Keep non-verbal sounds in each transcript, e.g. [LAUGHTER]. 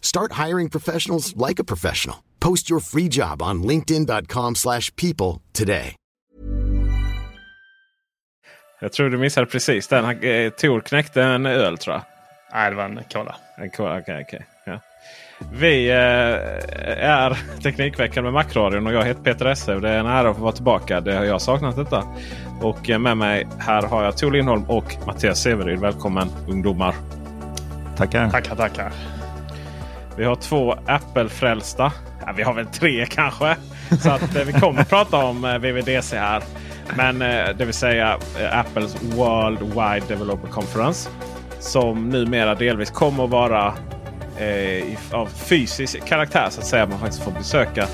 Start hiring professionals like a professional. Post your free job on linkedin.com/people slash people today. Jag tror du missade precis den. Han- eh, Tor knäckte en öl tror jag. Nej, det var en cola. En cola, Okej, okej. Ja. Vi eh, är Teknikveckan med Macradion och jag heter Peter Esse. Det är en ära att få vara tillbaka. Det har jag saknat detta. Och eh, med mig här har jag Tor Lindholm och Mattias Severyd. Välkommen ungdomar. Tackar. Tackar, tackar. Vi har två Apple-frälsta. Ja, vi har väl tre kanske. Så att, eh, vi kommer prata om eh, VVDC här. Men eh, det vill säga eh, Apples World Wide Developer Conference. Som numera delvis kommer att vara eh, i, av fysisk karaktär så att säga. Man faktiskt får besöka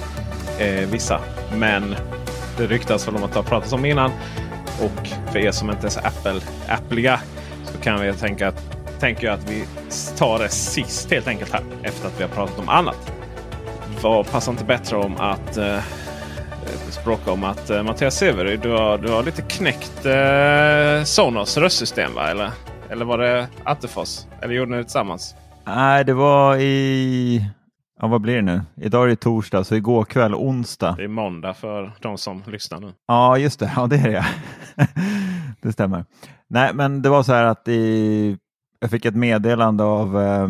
eh, vissa. Men det ryktas väl om att det har pratats om innan. Och för er som inte är så Apple-appliga så kan vi tänka att, tänker jag att vi tar det sist helt enkelt här. Efter att vi har pratat om annat. Vad passar inte bättre om att eh, språka om att eh, Mattias Severyd, du har, du har lite knäckt eh, Sonos röstsystem va? Eller, eller var det Attefors? Eller gjorde ni det tillsammans? Nej, det var i... Ja, vad blir det nu? Idag är det torsdag, så igår kväll onsdag. Det är måndag för de som lyssnar nu. Ja, just det. Ja, det är det. [LAUGHS] det stämmer. Nej, men det var så här att i... jag fick ett meddelande av eh,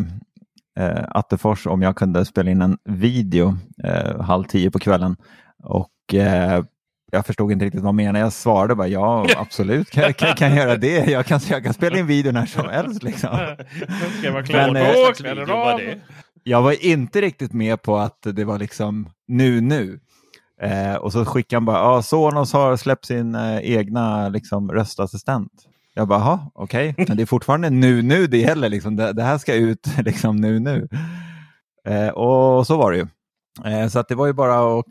eh, Attefors om jag kunde spela in en video eh, halv tio på kvällen. Och eh, jag förstod inte riktigt vad han menade. Jag svarade bara ja, [LAUGHS] absolut kan, kan, kan göra det. Jag kan, jag kan spela in video när som helst. Liksom. [LAUGHS] Ska jag vara klar Men, Kläder video var det? Jag var inte riktigt med på att det var liksom nu nu. Eh, och så skickade han bara, ja, Sonos har släppt sin eh, egna liksom, röstassistent. Jag bara, jaha, okej, men det är fortfarande nu nu det gäller. Liksom. Det, det här ska ut [LAUGHS] liksom nu nu. Eh, och så var det ju. Eh, så att det var ju bara att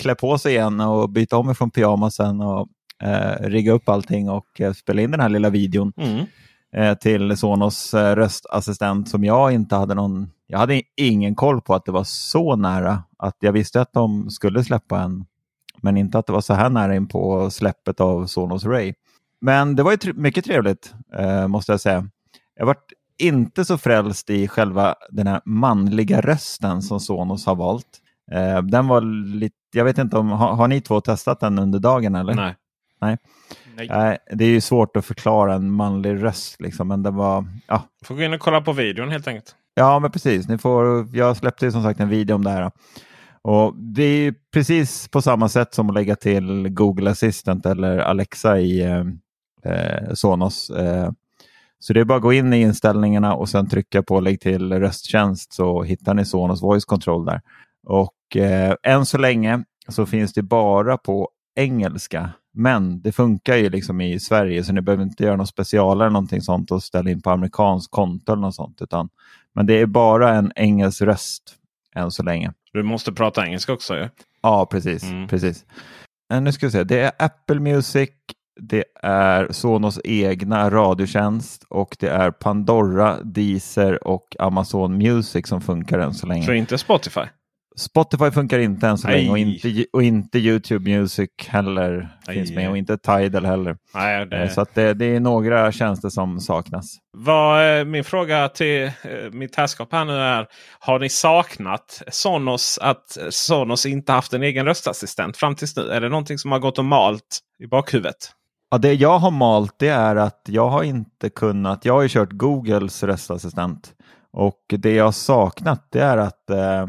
klä på sig igen och byta om ifrån pyjamasen och eh, rigga upp allting och eh, spela in den här lilla videon Mm. eh, till Sonos eh, röstassistent som jag inte hade någon... Jag hade ingen koll på att det var så nära. Att jag visste att de skulle släppa en, men inte att det var så här nära in på släppet av Sonos Ray. Men det var ju tre- mycket trevligt, eh, måste jag säga. Jag varit inte så frälst i själva den här manliga rösten som Sonos har valt. Eh, den var lite, jag vet inte om, har, har ni två testat den under dagen eller? Nej. Nej. Nej, det är ju svårt att förklara en manlig röst, liksom, men den var... Ja, Får gå in och kolla på videon helt enkelt. ja men precis. Ni får, jag släppte ju som sagt en video om det här. Och Det är ju precis på samma sätt som att lägga till Google Assistant eller Alexa i eh, Sonos. Eh, så det är bara att gå in i inställningarna och sen trycka på lägg till rösttjänst så hittar ni Sonos Voice Control där. Och eh, än så länge så finns det bara på engelska. Men det funkar ju liksom i Sverige så ni behöver inte göra något special eller någonting sånt och ställa in på amerikansk konto eller något sånt. Utan, men det är bara en engelsk röst än så länge. Du måste prata engelska också ju. Ja, precis. Mm. precis. Eh, Nu ska vi se. Det är Apple Music, det är Sonos egna radiotjänst och det är Pandora, Deezer och Amazon Music som funkar än så länge. Så inte Spotify? Spotify funkar inte än så Nej. länge och inte, och inte YouTube Music heller Nej. finns med och inte Tidal heller. Nej, Eh, det... Så att det, det är några tjänster som saknas. Vad, eh, min fråga till eh, mitt herrskap här nu är. Har ni saknat Sonos att Sonos inte haft en egen röstassistent fram tills nu? Är det någonting som har gått och malt i bakhuvudet? Ja, det jag har malt det är att jag har inte kunnat, jag har ju kört Googles röstassistent och det jag har saknat det är att eh,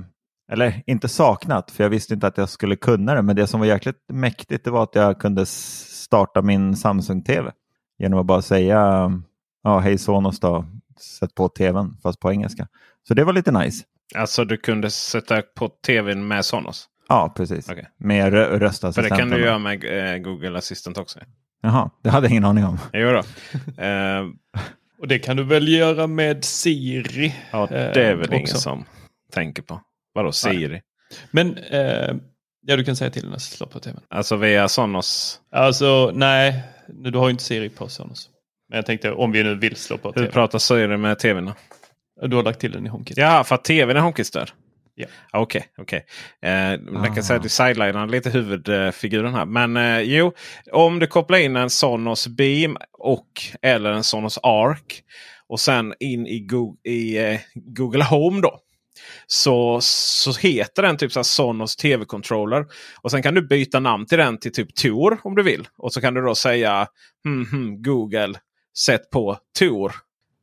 Eller inte saknat, för jag visste inte att jag skulle kunna det. Men det som var jäkligt mäktigt det var att jag kunde starta min Samsung-TV. Genom att bara säga ja, hej Sonos då, sätt på tvn, fast på engelska. Så det var lite nice. Alltså du kunde sätta på tvn med Sonos? Ja, precis. Okay. Med rö röstassistenten. För det kan du göra med eh, Google Assistant också. Jaha, det hade jag ingen aning om. Jo då. eh, och det kan du väl göra med Siri? Ja, det är väl eh, ingen som tänker på. Vadå Siri? Nej. Men eh, ja, du kan säga till den att slå på tvn. Alltså via Sonos? Alltså nej, du har ju inte Siri på Sonos. Men jag tänkte om vi nu vill slå på tvn. Hur pratar Siri med tvn då? Du har lagt till den i HomeKit. Ja, för att tvn är HomeKit-stöd? Ja. Okej, okay, okay. Eh, man kan säga att du sidelinar lite huvudfiguren här. Men eh, jo, om du kopplar in en Sonos Beam och eller en Sonos Arc och sen in i, Go i eh, Google Home då. Så, så heter den typ så Sonos TV-controller. Och sen kan du byta namn till den till typ Tor om du vill. Och så kan du då säga hmm, hmm, Google sätt på Tor.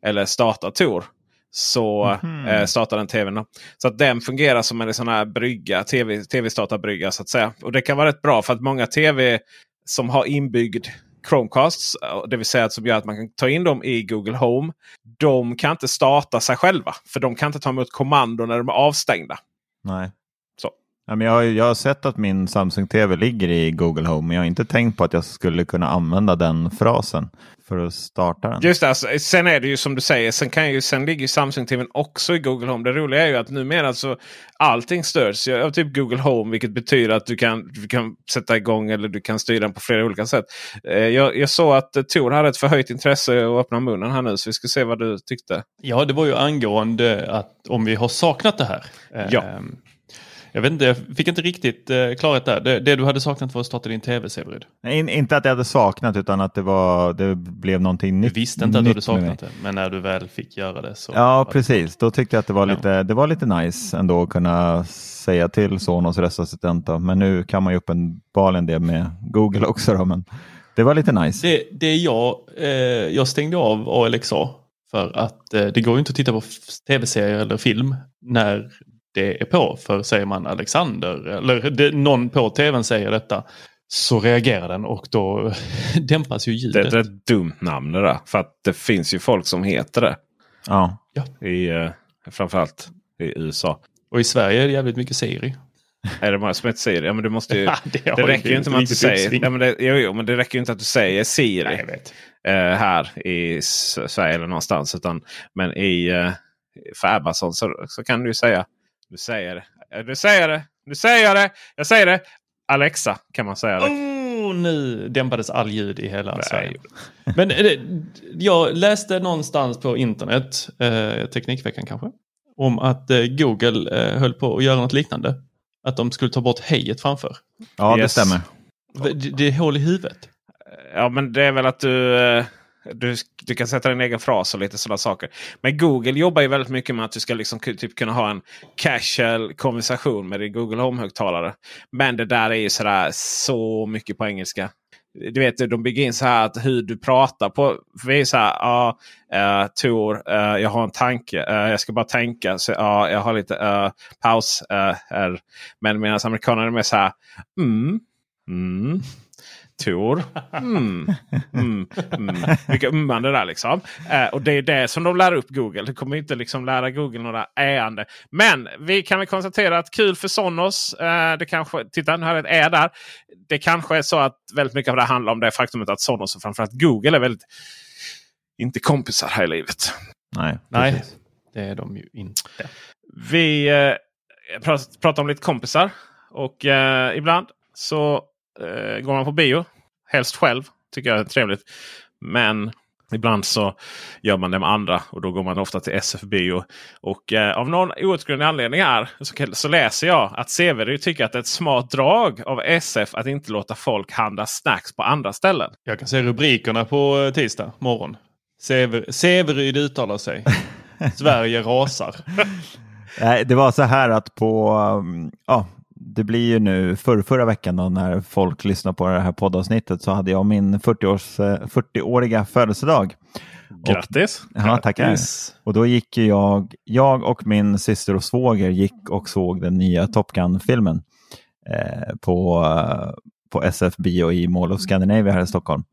Eller starta Tor så mm. eh, startar den tvn. Då. Så att den fungerar som en sån här brygga, TV, tv-startarbrygga så att säga. Och det kan vara rätt bra för att många tv som har inbyggd Chromecasts, det vill säga att som gör att man kan ta in dem i Google Home. De kan inte starta sig själva. För de kan inte ta emot kommando när de är avstängda. Nej. Så. Ja, men jag, har, jag har sett att min Samsung TV ligger i Google Home. Men jag har inte tänkt på att jag skulle kunna använda den frasen för att starta den. Just det, alltså, sen är det ju som du säger. Sen, kan ju, sen ligger ju Samsung TV också i Google Home. Det roliga är ju att numera alltså allting stöds av typ Google Home. Vilket betyder att du kan, du kan sätta igång eller du kan styra den på flera olika sätt. Eh, jag, jag såg att Tor hade ett förhöjt intresse att öppna munnen här nu. Så vi ska se vad du tyckte. Ja, det var ju angående att om vi har saknat det här. Ja. Jag vet inte, jag fick inte riktigt eh, klarhet där. Det, det, du hade saknat var att starta din tv, Severid. Nej, inte att jag hade saknat utan att det, var, det blev någonting nytt. Du visste inte att du hade saknat det, men när du väl fick göra det så... Ja, precis. Då tyckte jag att det var, lite, det var lite nice ändå att kunna säga till Sonos röstassistent. Men nu kan man ju uppenbarligen det med Google också. Då, men det var lite nice. Det, det jag, eh, jag stängde av ALXA för att eh, det går ju inte att titta på tv-serier eller film när det är på. För säger man Alexander eller det, någon på tvn säger detta så reagerar den och då [LAUGHS] dämpas ju ljudet. Det är ett dumt namn det där. För att det finns ju folk som heter det. Ja. ja. I, uh, framförallt i USA. Och i Sverige är det jävligt mycket Siri. [LAUGHS] Är det många som heter Siri? Ja, men du måste ju, [LAUGHS] det, det räcker ju inte med att du säger, ja, men det, jo, jo, men det räcker inte att du säger Siri Nej, uh, här i Sverige eller någonstans. Utan, men i, uh, för Amazon så, så kan du ju säga du säger det. Du säger det. Du säger det. Jag säger det. Alexa kan man säga. Det. Oh, nu dämpades all ljud i hela Nej. Sverige. Men det, jag läste någonstans på internet, eh, Teknikveckan kanske, om att eh, Google eh, höll på att göra något liknande. Att de skulle ta bort hejet framför. Ja, yes. det stämmer. Det, det är hål i huvudet. Ja, men det är väl att du... Eh du, du kan sätta din egen fras och lite sådana saker. Men Google jobbar ju väldigt mycket med att du ska liksom typ kunna ha en casual konversation med din Google Home-högtalare. Men det där är ju sådär så mycket på engelska. Du vet, de bygger in så här att hur du pratar på. Vi är så här, ja, eh, uh, Tor, uh, eh, jag har en tanke. Uh, jag ska bara tänka. Så, uh, jag har lite paus. här. Men medan amerikanerna är mer så här, mm, mm. Tor. Mm. Mm. Mm. Mycket ummande där liksom. Eh, och det är det som de lär upp Google. Det kommer inte liksom lära Google några äande. Men vi kan väl konstatera att kul för Sonos. Eh, det kanske, titta nu har ett ä där. Det kanske är så att väldigt mycket av det handlar om det faktumet att Sonos och framförallt Google är väldigt inte kompisar här i livet. Nej, Nej det är de ju inte. Vi eh, pratar, pratar om lite kompisar. Och eh, ibland så eh, går man på bio. Helst själv. Tycker jag är trevligt. Men ibland så gör man det med andra och då går man ofta till SF Bio. Och eh, av någon outgrundlig anledning här så, så, läser jag att Severud tycker att det är ett smart drag av SF att inte låta folk handla snacks på andra ställen. Jag kan se rubrikerna på eh, tisdag morgon. Sever, Severyd uttalar sig. [LAUGHS] Sverige rasar. det var så här att på, um, ja, det blir ju nu för förra veckan då, när folk lyssnar på det här poddavsnittet så hade jag min 40-års, 40-åriga eh, födelsedag. Grattis! Ja, tackar. Grattis. Och då gick jag, jag och min syster och svåger gick och såg den nya Top Gun-filmen eh, på, på SF Bio i Mall of Scandinavia här i Stockholm.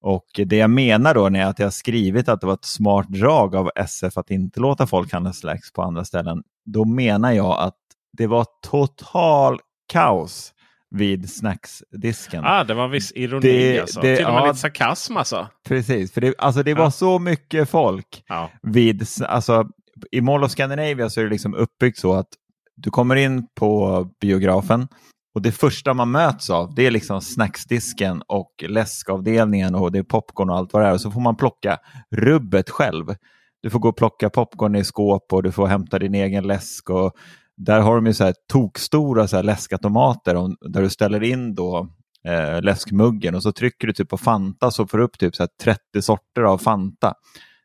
Och det jag menar då är att jag skrivit att det var ett smart drag av SF att inte låta folk handla slacks på andra ställen. Då menar jag att det var total kaos vid snacksdisken. Ah, det var viss ironi Det- alltså. det- Till och med ja. lite sarkasm alltså. Precis, för det, alltså det var Ja. så mycket folk Ja. vid, alltså i Mall of Scandinavia så är det liksom uppbyggt så att du kommer in på biografen och det första man möts av det är liksom snacksdisken och läskavdelningen och det är popcorn och allt vad det är. Och så får man plocka rubbet själv. Du får gå och plocka popcorn i skåp och du får hämta din egen läsk. Och där har de ju så här tokstora så här läskautomater om- där du ställer in då eh, läskmuggen och så trycker du typ på Fanta så får du upp typ så här 30 sorter av Fanta.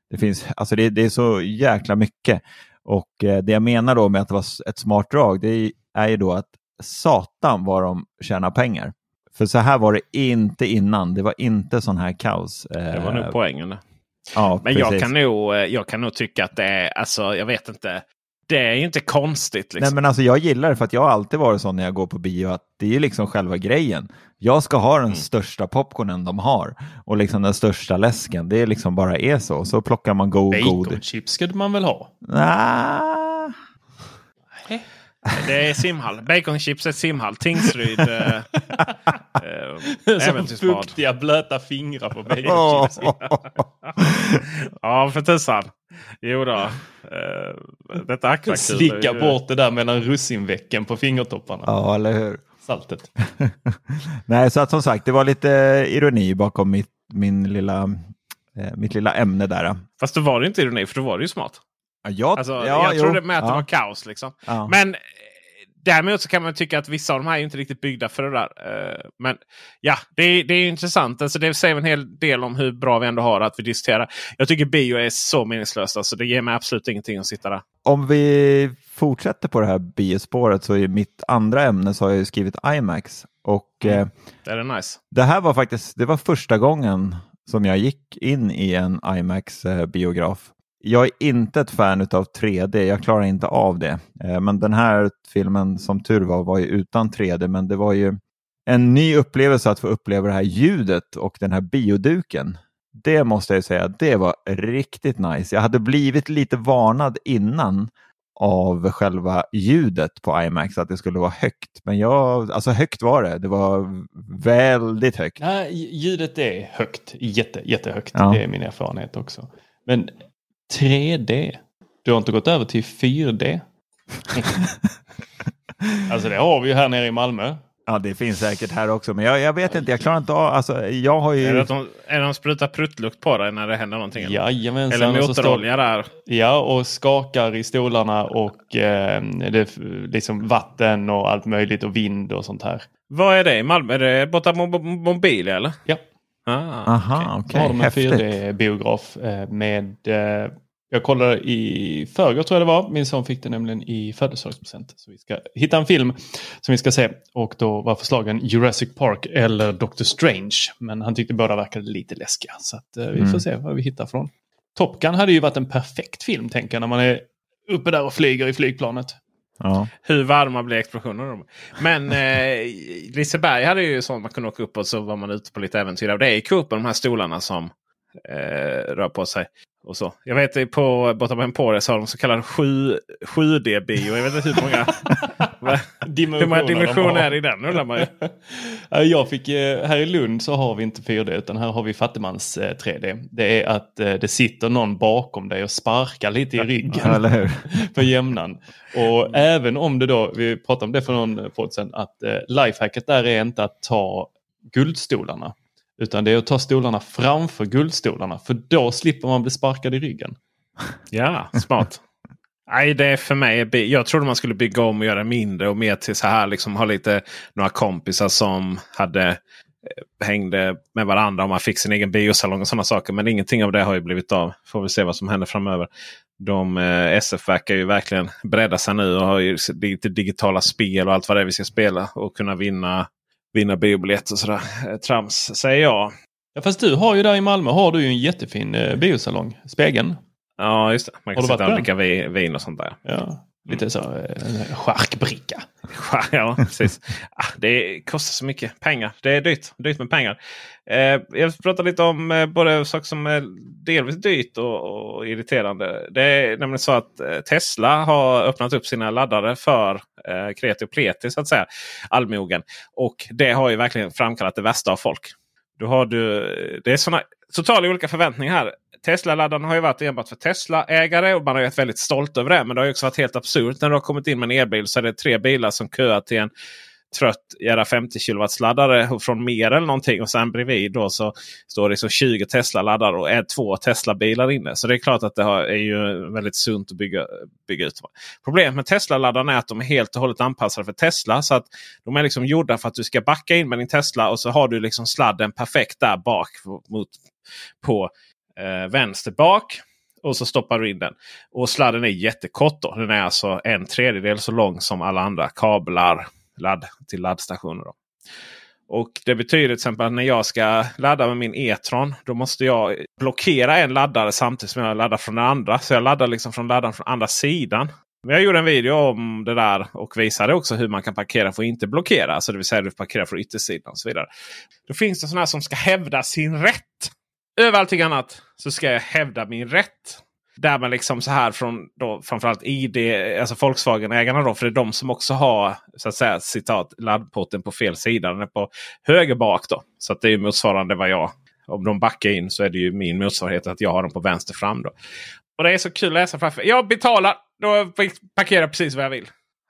Det, finns, alltså det, det är så jäkla mycket. Och eh, det jag menar då med att det var ett smart drag, det är, ju då att satan vad de tjänar pengar. För så här var det inte innan. Det var inte sån här kaos. Det var nog poängen. Ja, Men jag kan, nog, eh, jag kan nog tycka att det är, alltså jag vet inte. Det är ju inte konstigt. Liksom. Nej, men alltså, jag gillar det för att jag har alltid varit sån när jag går på bio att det är ju liksom själva grejen. Jag ska ha den Mm. största popcornen de har och liksom den största läsken. Det är liksom bara är så. Så plockar man god, god. Baconchips skulle man väl ha? Ah, Det är simhall. Baconchips är simhall. Tingsryd. Eh, eh, Som fuktiga blöta fingrar på baconchips. [LAUGHS] Ja, för tusan. Jo då. Eh, detta akvakul. Slicka bort det där mellan russinvecken på fingertopparna. ja, eller hur? Saltet. [LAUGHS] Nej, så att som sagt, det var lite ironi bakom mitt, min lilla, eh, mitt lilla ämne där. Fast då var det inte ironi, för då var det ju smart. Ja, jag, Alltså, ja, jag trodde det ja, var kaos. Liksom. ja. Men eh, däremot så kan man tycka att vissa av de här är inte riktigt byggda för det där. Eh, Men ja, det är, det är intressant. Alltså, det säger en hel del om hur bra vi ändå har att vi diskuterar. Jag tycker bio är så meningslöst. Alltså, det ger mig absolut ingenting att sitta där. Om vi fortsätter på det här biospåret så är mitt andra ämne så har jag skrivit IMAX. Och Mm. eh, Det är nice. det här var faktiskt det var första gången som jag gick in i en IMAX-biograf. Jag är inte ett fan av 3D, jag klarar inte av det. Eh, Men den här filmen som tur var var ju utan 3D, men det var ju en ny upplevelse att få uppleva det här ljudet och den här bioduken. Det måste jag säga, det var riktigt nice. Jag hade blivit lite varnad innan av själva ljudet på IMAX, att det skulle vara högt. Men jag, alltså högt var det, det var väldigt högt. Nej, ljudet är högt. Jätte, jättehögt. Ja. Det är min erfarenhet också. Men 3D. Du har inte gått över till 4D? [LAUGHS] alltså det har vi ju här nere i Malmö. Ja, det finns säkert här också, men jag, jag vet inte, jag klarar inte av, alltså jag har Är det ju... att de, är de sprutar pruttlukt på dig när det händer någonting? eller? Jajamensan. Eller och så står- motorolja där. Ja, och skakar i stolarna och eh, det liksom vatten och allt möjligt och vind och sånt här. Vad är det i Malmö? Är det borta Mo- Mo- Mobilia eller? Ja, Ah, Aha, okej. så har de en häftigt. 4D-biograf eh, med... Eh, jag kollade i förrgår tror jag det var. Min son fick det nämligen i födelsedagspresent. Så vi ska hitta en film som vi ska se. Och då var förslagen Jurassic Park eller Doctor Strange. Men han tyckte båda verkade lite läskiga. Så att, eh, vi får Mm. se vad vi hittar från. Top Gun hade ju varit en perfekt film tänker jag när man är uppe där och flyger i flygplanet. Ja. Hur varma blir explosionerna? då? Men eh, Liseberg hade ju sånt man kunde åka upp och så var man ute på lite äventyr. Och det är ju på de här stolarna som eh, rör på sig. Och så. Jag vet eh, på borta på Emporia så har de så kallad 7, 7D-bio. Jag vet inte hur många, [LAUGHS] hur många dimensioner är i den undrar man ju. [LAUGHS] Ja, Jag fick, eh, här i Lund så har vi inte 4D utan här har vi fattigmans eh, 3D. Det är att eh, det sitter någon bakom dig och sparkar lite i ryggen Eller hur? [LAUGHS] för jämnan. Och även om det då, vi pratade om det för någon podd sedan, att eh, lifehacket där är inte att ta guldstolarna. Utan det är att ta stolarna framför guldstolarna för då slipper man bli sparkad i ryggen. Ja, smart. Nej, det är för mig. Jag trodde man skulle bygga om och göra mindre och mer till så här. Liksom ha lite några kompisar som hade eh, hängde med varandra och man fick sin egen biosalong och sådana saker. Men ingenting av det har ju blivit av. Får vi se vad som händer framöver. De eh, SF verkar ju verkligen bredda sig nu och har ju lite digitala spel och allt vad det är vi ska spela. Och kunna vinna, vinna biobiljetter och sådär. Eh, Trams säger jag. Ja, fast du har ju där i Malmö har du ju en jättefin eh, biosalong, Spegeln. Ja, just det. Man kan sitta och dricka vi- vin och sånt där. Ja, lite så eh, en charkbricka. [LAUGHS] Ja, precis. Ah, Det kostar så mycket pengar. Det är dyrt, dyrt med pengar. Eh, jag vill prata lite om eh, både saker som är delvis dyrt och, och irriterande. Det är nämligen så att eh, Tesla har öppnat upp sina laddare för eh, kreti och pleti, så att säga. Allmogen. Och det har ju verkligen framkallat det värsta av folk. Då har du, eh, det är såna totala olika förväntningar här. Tesla-laddaren har ju varit enbart för Tesla-ägare och man har ju varit väldigt stolt över det. Men det har ju också varit helt absurt. När du har kommit in med en elbil så är det tre bilar som köar till en trött era 50 kW laddare från mer eller någonting. Och sen bredvid då så står det så 20 Tesla-laddare och är två Tesla-bilar inne. Så det är klart att det är ju väldigt sunt att bygga, bygga ut. Problemet med Tesla-laddarna är att de är helt och hållet anpassade för Tesla. Så att de är liksom gjorda för att du ska backa in med din Tesla och så har du liksom sladden perfekt där bak mot, på eh, vänster bak. Och så stoppar du in den. Och sladden är jättekort. Då. Den är alltså en tredjedel så lång som alla andra kablar ladd, till laddstationer. Då. Och Det betyder till exempel att när jag ska ladda med min E-tron. Då måste jag blockera en laddare samtidigt som jag laddar från den andra. Så jag laddar liksom från laddaren från andra sidan. Men jag gjorde en video om det där och visade också hur man kan parkera för att inte blockera. Alltså det vill säga du parkerar från yttersidan och så vidare. Då finns det sådana här som ska hävda sin rätt. Över allting annat så ska jag hävda min rätt. Där man liksom så här från då framförallt ID, alltså Volkswagen-ägarna då. För det är de som också har så att säga citat laddporten på fel sida. Den är på höger bak då. Så att det är motsvarande vad jag. Om de backar in så är det ju min motsvarighet att jag har dem på vänster fram. Då. Och det är så kul att läsa framför. Jag betalar. Då parkerar jag precis vad jag vill.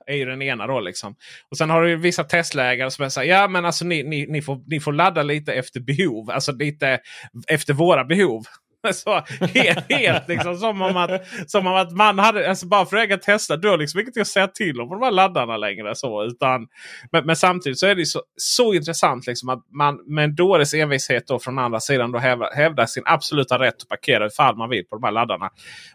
är ju den ena då liksom. Och sen har du vissa Tesla-ägare som säger ja men alltså ni, ni, ni, får, ni får ladda lite efter behov. Alltså lite efter våra behov. [LAUGHS] Så helt, helt liksom som om att, som om att man hade, alltså bara för att testa. Du har liksom inget att säga till om på de här laddarna längre. Så, utan, men, men samtidigt så är det så, så intressant liksom att man med en dåres envishet då från andra sidan då hävdar, hävdar sin absoluta rätt att parkera ifall man vill på de här laddarna.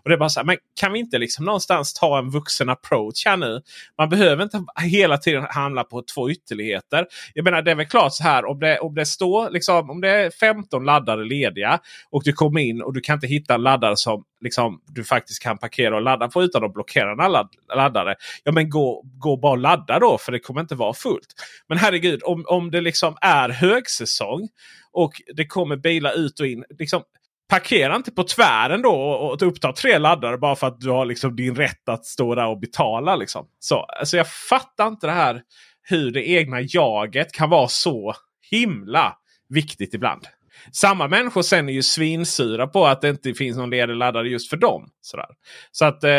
Och det är bara så här, men kan vi inte liksom någonstans ta en vuxen approach här nu? Man behöver inte hela tiden hamna på två ytterligheter. Jag menar det är väl klart så här om det, om det står liksom, om det är 15 laddare lediga och du kommer in och du kan inte hitta en laddare som liksom, du faktiskt kan parkera och ladda på utan att blockera en ladd, laddare. Ja men gå, gå bara och ladda då för det kommer inte vara fullt. Men herregud om, om det liksom är högsäsong och det kommer bilar ut och in. Liksom, Parkera inte på tvären då och, och uppta tre laddare bara för att du har liksom din rätt att stå där och betala. Liksom. Så, alltså jag fattar inte det här hur det egna jaget kan vara så himla viktigt ibland. Samma människor sen är ju svinsura på att det inte finns någon ledig laddare just för dem. Sådär. Så att eh,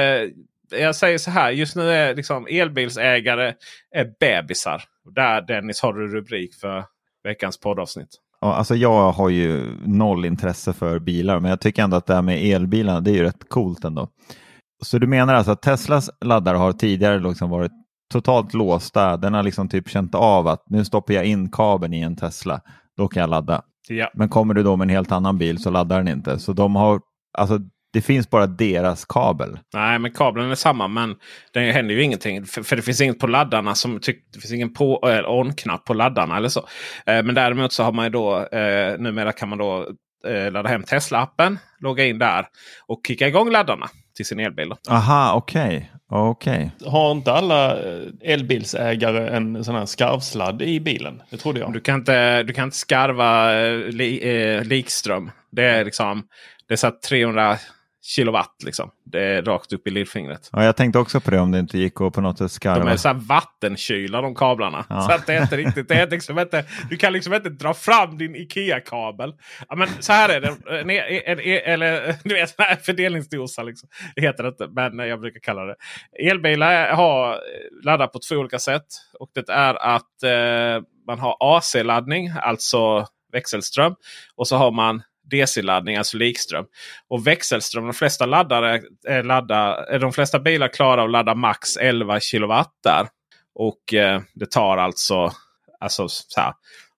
jag säger så här. Just nu är liksom elbilsägare är bebisar. Där Dennis har du rubrik för veckans poddavsnitt. Ja, alltså jag har ju noll intresse för bilar, men jag tycker ändå att det här med elbilarna, det är ju rätt coolt ändå. Så du menar alltså att Teslas laddare har tidigare liksom varit totalt låsta? Den har liksom typ känt av att nu stoppar jag in kabeln i en Tesla, då kan jag ladda. Ja. Men kommer du då med en helt annan bil så laddar den inte. Så de har, alltså det finns bara deras kabel. Nej, men kabeln är samma. Men det händer ju ingenting. För, för det finns inget på laddarna. som tyck, Det finns ingen på, on-knapp på laddarna eller så. Eh, men däremot så har man ju då eh, numera kan man då eh, ladda hem Tesla-appen. Logga in där och kicka igång laddarna till sin elbil. Aha, okej. okej. Har inte alla eh, elbilsägare en sån här skarvsladd i bilen? Det trodde jag. Du kan inte, du kan inte skarva eh, li, eh, likström. Det är liksom det är så att 300 kilowatt. Liksom. Det är rakt upp i lillfingret. Ja, jag tänkte också på det om det inte gick att på något sätt skarva. De är så här vattenkyla de kablarna. Ja. Så att det är inte riktigt. Det är liksom inte, du kan liksom inte dra fram din Ikea-kabel. Ja, men så här är det. En, en, en, eller [LAUGHS] du vet, fördelningsdosa. Liksom. Det heter det inte, men jag brukar kalla det. Elbilar har laddat på två olika sätt. Och det är att eh, man har AC-laddning, alltså växelström. Och så har man DC-laddning, alltså likström. Och växelström, de flesta laddare är ladda, är de flesta bilar klarar att ladda max 11 kilowatt där. Och eh, det tar alltså, alltså så här,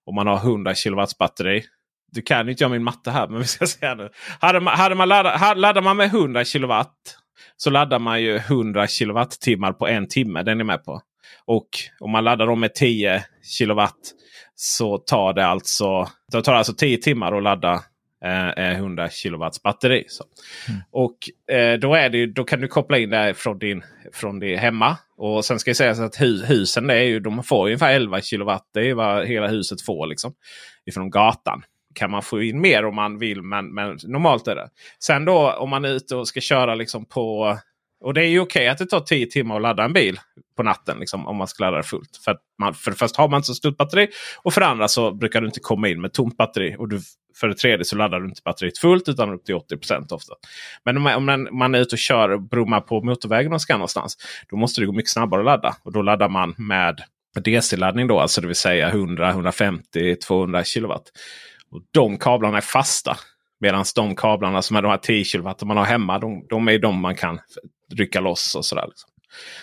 om man har 100 kilowatts batteri. Du kan inte göra min matte här, men [LAUGHS] vi ska säga nu. Hade man, hade man laddat, hade, laddar man med 100 kilowatt så laddar man ju 100 kilowattimmar på en timme. Den är med på. Och om man laddar dem med 10 kilowatt så tar det alltså, det tar alltså 10 timmar att ladda eh, 100 kilowatts batteri. Så. Mm. Och eh, då, är det, då kan du koppla in det från din, från din hemma. Och sen ska jag säga att hu husen är ju, de får ungefär 11 kilowatt. Det är vad hela huset får liksom. Ifrån gatan kan man få in mer om man vill. Men, men normalt är det. Sen då om man är ute och ska köra liksom på och det är ju okej okay att det tar 10 timmar att ladda en bil på natten. Liksom, om man ska ladda det fullt. För, man, för det första har man inte så stort batteri. Och för det andra så brukar du inte komma in med tomt batteri. Och du, för det tredje så laddar du inte batteriet fullt utan upp till 80% ofta. Men om man, om man är ute och kör och brummar på motorvägen och ska någonstans. Då måste det gå mycket snabbare att ladda. Och då laddar man med DC-laddning då. Alltså det vill säga 100, 150, 200 kilowatt. Och de kablarna är fasta. Medan de kablarna som är de här 10 kW man har hemma. De, de är de man kan rycka loss och sådär. Liksom.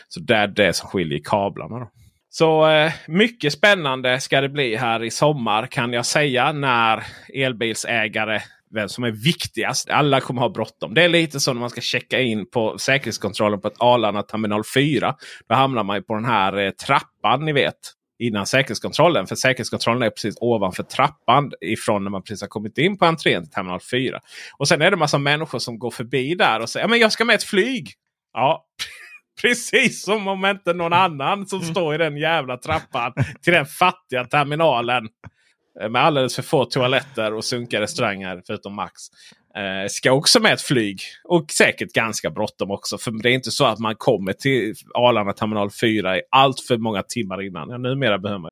Så det är det som skiljer kablarna. Då. Så eh, mycket spännande ska det bli här i sommar kan jag säga. När elbilsägare vem som är viktigast. Alla kommer ha bråttom. Det är lite som när man ska checka in på säkerhetskontrollen på ett Arlanda terminal 4. Då hamnar man på den här eh, trappan ni vet innan säkerhetskontrollen. För säkerhetskontrollen är precis ovanför trappan ifrån när man precis har kommit in på entrén till terminal 4. Och sen är det massa människor som går förbi där och säger men jag ska med ett flyg. Ja, [LAUGHS] precis som om inte någon annan som mm. står i den jävla trappan till den fattiga terminalen. Med alldeles för få toaletter och sunkiga restauranger förutom Max. Eh, ska också med ett flyg. Och säkert ganska bråttom också. För det är inte så att man kommer till Arlanda terminal 4 i allt för många timmar innan. Ja, numera behöver man.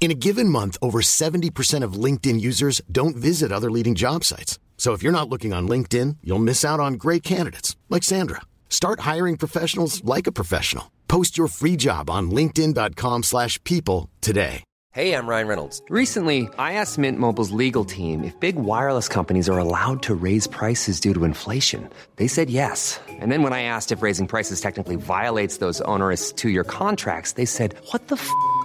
In a given month, over 70% of LinkedIn users don't visit other leading job sites. So if you're not looking on LinkedIn, you'll miss out on great candidates like Sandra. Start hiring professionals like a professional. Post your free job on linkedin.com/people today. Hey, I'm Ryan Reynolds. Recently, I asked Mint Mobile's legal team if big wireless companies are allowed to raise prices due to inflation. They said yes. And then when I asked if raising prices technically violates those onerous 2-year contracts, they said, "What the f-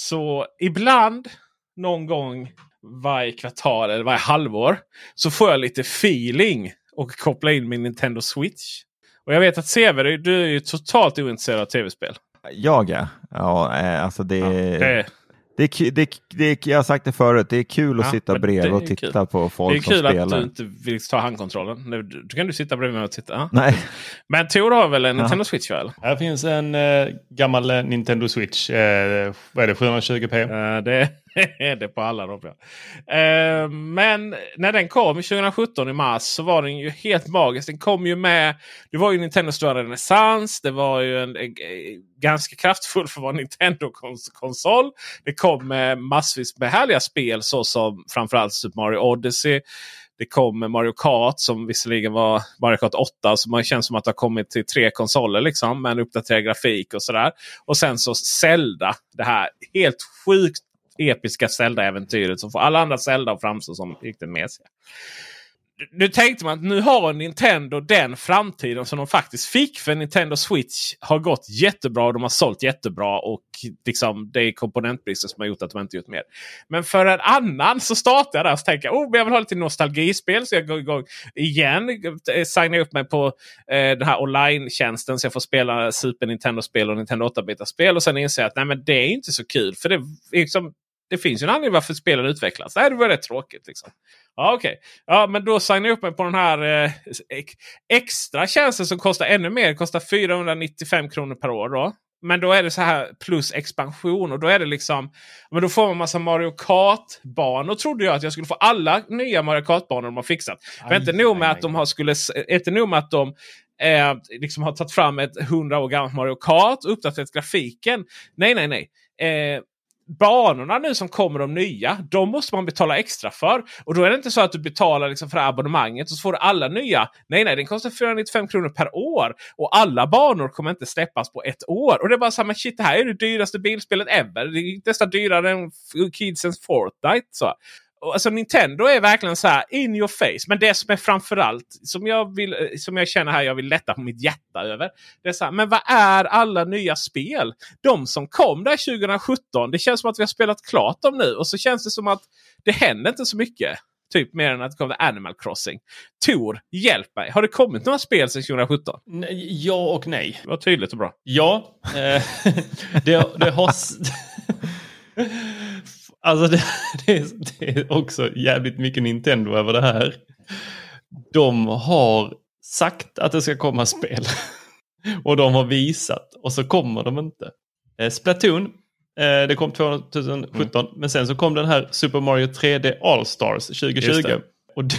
Så ibland, någon gång varje kvartal eller varje halvår. Så får jag lite feeling och koppla in min Nintendo Switch. Och jag vet att Sever, du är ju totalt ointresserad av tv-spel. Jag ja. ja eh, alltså det, ja, det, det, är, det, det, jag har sagt det förut, det är kul att ja, sitta bredvid och titta kul. på folk som spelar. Det är kul att du inte vill ta handkontrollen. Nu, du kan du sitta bredvid mig och titta. Ja. Nej. Men Tor har väl en Nintendo Switch väl? Här finns en eh, gammal eh, Nintendo Switch. Eh, vad är det, 720p? Uh, det [LAUGHS] det på alla dem. Ja. Eh, men när den kom 2017 i mars så var den ju helt magisk. Den kom ju med. Det var ju Nintendo stora renässans. Det var ju en, en, en, ganska kraftfull för att vara Nintendo-konsol. Det kom med massvis med härliga spel såsom framförallt Super Mario Odyssey. Det kom Mario Kart som visserligen var Mario Kart 8. Så man känns som att det har kommit till tre konsoler liksom. Med en uppdaterad grafik och sådär. Och sen så Zelda. Det här helt sjukt episka Zelda-äventyret som får alla andra Zelda att framstå som riktigt mesiga. nu tänkte man att nu har Nintendo den framtiden som de faktiskt fick. För Nintendo Switch har gått jättebra och de har sålt jättebra. Och liksom, det är komponentbristen som har gjort att de inte gjort mer. Men för en annan så startar jag där och tänker oh, jag vill ha lite nostalgispel. Så jag går igång igen. Eh, signar upp mig på eh, den här online-tjänsten så jag får spela Super Nintendo-spel och Nintendo 8-bitarspel. Och sen inser jag att nej, men det är inte så kul. För det, liksom, det finns ju en anledning varför spelen utvecklas. Nej, det var rätt tråkigt. Liksom. Ja, okej. Okay. Ja, men då signar jag upp mig på den här eh, extra tjänsten som kostar ännu mer. Kostar 495 kronor per år. då. Men då är det så här plus expansion. Och då är det liksom. Men då får man massa Mario Kart-banor. Trodde jag att jag skulle få alla nya Mario Kart-banor de har fixat. Aj, men inte nog med att de har skulle. Inte nog med att de eh, liksom har tagit fram ett 100 år gammalt Mario Kart och uppdaterat grafiken. Nej, nej, nej. Eh, banorna nu som kommer de nya, de måste man betala extra för. Och då är det inte så att du betalar liksom för abonnemanget och så får du alla nya. Nej, nej, den kostar 495 kronor per år. Och alla banor kommer inte släppas på ett år. Och det är bara så här, men shit, det här är det dyraste bilspelet ever. Det är nästan dyrare än Kidsens Fortnite. Så. Alltså Nintendo är verkligen så här in your face. Men det som är framförallt som jag, vill, eh, som jag känner här jag vill lätta på mitt hjärta över. Det är så här, men vad är alla nya spel? De som kom där 2017. Det känns som att vi har spelat klart dem nu. Och så känns det som att det händer inte så mycket. Typ mer än att det kommer Animal Crossing. Tor, hjälp mig. Har det kommit några spel sedan 2017? Ja och nej. Det var tydligt och bra. Ja. Eh, [LAUGHS] det, det har... [LAUGHS] Alltså det, [LAUGHS] det, är, det, är, också jävligt mycket Nintendo över det här. De har sagt att det ska komma spel. [LAUGHS] och de har visat och så kommer de inte. Eh, Splatoon, eh, det kom 2017. Mm. Men sen så kom den här Super Mario 3D All-Stars 2020. Och [LAUGHS] det,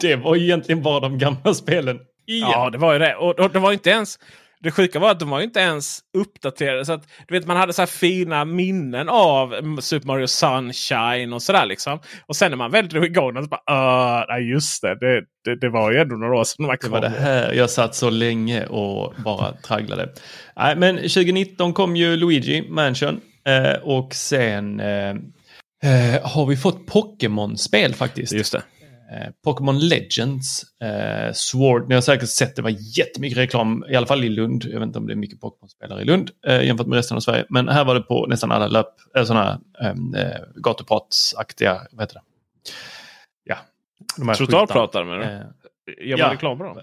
det, var egentligen bara de gamla spelen igen. Ja, det var ju det. Och, och det var inte ens det sjuka var att de var inte ens uppdaterade. Så att, du vet, man hade så fina minnen av Super Mario Sunshine och sådär. Liksom. Och sen när man väl drog igång den så bara uh, nej just det, det, det, det, var ju ändå några år sedan de var kvar. Det var det här jag satt så länge och bara tragglade. Nej, men 2019 kom ju Luigi Mansion. Eh, och sen eh, eh, har vi fått Pokémon-spel faktiskt. Just det. Eh, Pokémon Legends, eh, Sword, ni har säkert sett det var jättemycket reklam, i alla fall i Lund. Jag vet inte om det är mycket Pokémon-spelare i Lund eh, jämfört med resten av Sverige. Men här var det på nästan alla löp, äh, sådana ehm, eh, gatupratsaktiga, vad heter det? Ja. Trottoarpratare menar du? Eh, Gör man ja. reklam på dem?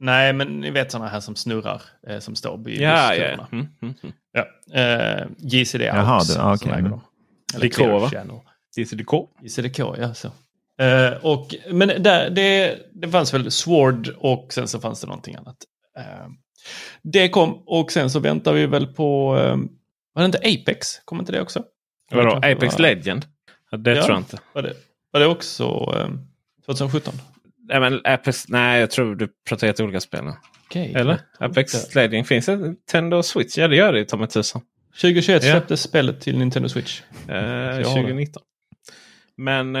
Nej, men ni vet sådana här som snurrar, eh, som står vid ja, ja, ja. Mm, mm, mm. ja. Eh, JCD Jaha, det, okay. Likå va? JCDK? JCDK, ja. Så. Uh, och, men där, det, det fanns väl Sword och sen så fanns det någonting annat. Uh, det kom och sen så väntar vi väl på, uh, var det inte Apex? Kom inte det också? Vadå, Apex Legend? Det ja, tror jag inte. Var det, var det också 2017? Nej, men Apex, nej, jag tror du pratar helt olika spel. Okay, Eller? Apex Legend finns det Nintendo Switch? Ja det gör det ta mig tusan. 2021 släpptes ja. spelet till Nintendo Switch. 2019. Men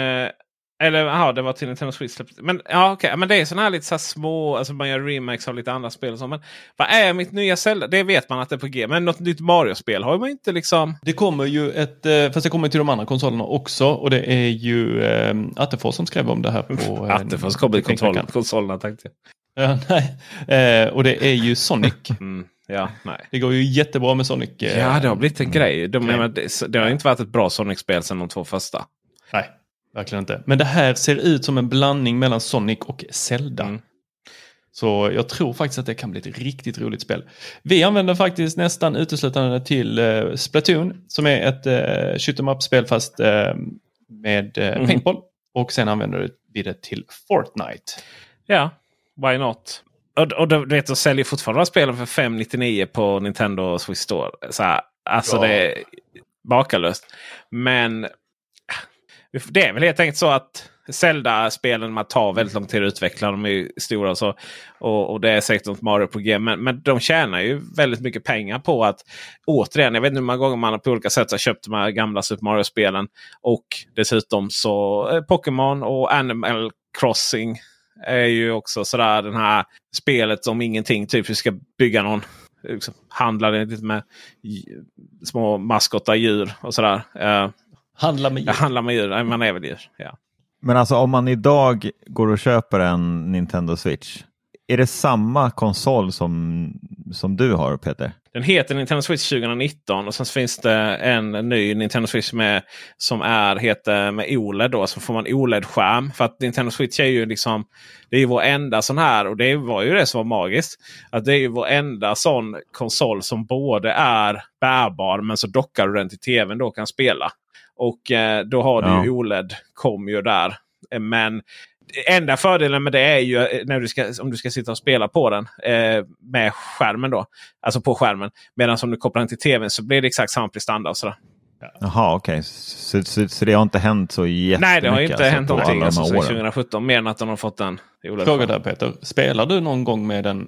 eller ja, det var till Nintendo Switch. Men ja, okay. men det är sådana här lite så här små, alltså man gör remakes av lite andra spel. Och så. Men vad är mitt nya Zelda? Det vet man att det är på G. Men något nytt Mario-spel har man inte liksom. Det kommer ju ett, eh, fast det kommer till de andra konsolerna också. Och det är ju äh, Attefors som skrev om det här på... [LAUGHS] Äh, Attefors kommer till konsol, konsolerna tänkte jag. Ja, [LAUGHS] nej. Eh, och det är ju Sonic. [LAUGHS] Mm. Ja, nej. Det går ju jättebra med Sonic. Eh, ja, det har blivit en grej. De, mm. det, det har inte varit ett bra Sonic-spel sedan de två första. Nej. Verkligen inte. Men det här ser ut som en blandning mellan Sonic och Zelda. Mm. Så jag tror faktiskt att det kan bli ett riktigt roligt spel. Vi använder faktiskt nästan uteslutande till uh, Splatoon som är ett uh, shoot em up-spel fast uh, med uh, mm. paintball. Och sen använder vi det till Fortnite. Ja, why not? Och, och du vet, de säljer fortfarande spelen för 599 på Nintendo Switch Store. Så här, alltså ja. det är makalöst. Men det är väl helt enkelt så att Zelda-spelen man tar väldigt lång tid att utveckla. De är stora och så. Och, och det är säkert något Mario på G. Men, men de tjänar ju väldigt mycket pengar på att återigen, jag vet inte hur många gånger man på olika sätt har köpt de här gamla Super Mario-spelen. Och dessutom så eh, Pokémon och Animal Crossing är ju också sådär den här spelet om ingenting. Typ vi ska bygga någon liksom, handla lite med små maskotar djur och sådär. Eh, Handla med djur. Ja, handla med djur. Man är väl djur. Ja. Men alltså om man idag går och köper en Nintendo Switch, är det samma konsol som, som du har Peter? Den heter Nintendo Switch 2019 och sen finns det en ny Nintendo Switch med, som är, heter med OLED. Då, så får man OLED-skärm. För att Nintendo Switch är ju liksom det är ju vår enda sån här och det var ju det som var magiskt. Att det är ju vår enda sån konsol som både är bärbar men så dockar du den till tvn då kan spela. Och eh, då har du Ja. ju OLED kom ju där. Eh, Men enda fördelen med det är ju eh, när du ska, om du ska sitta och spela på den eh, med skärmen. då. Alltså på skärmen. Medan om du kopplar den till tvn så blir det exakt samma prestanda. Och sådär. Jaha, okej. Så, så, så det har inte hänt så jättemycket? Nej, det har inte alltså, hänt någonting alltså, sedan åren? 2017. Mer än att de har fått den OLED. Fråga där Peter. Spelar du någon gång med den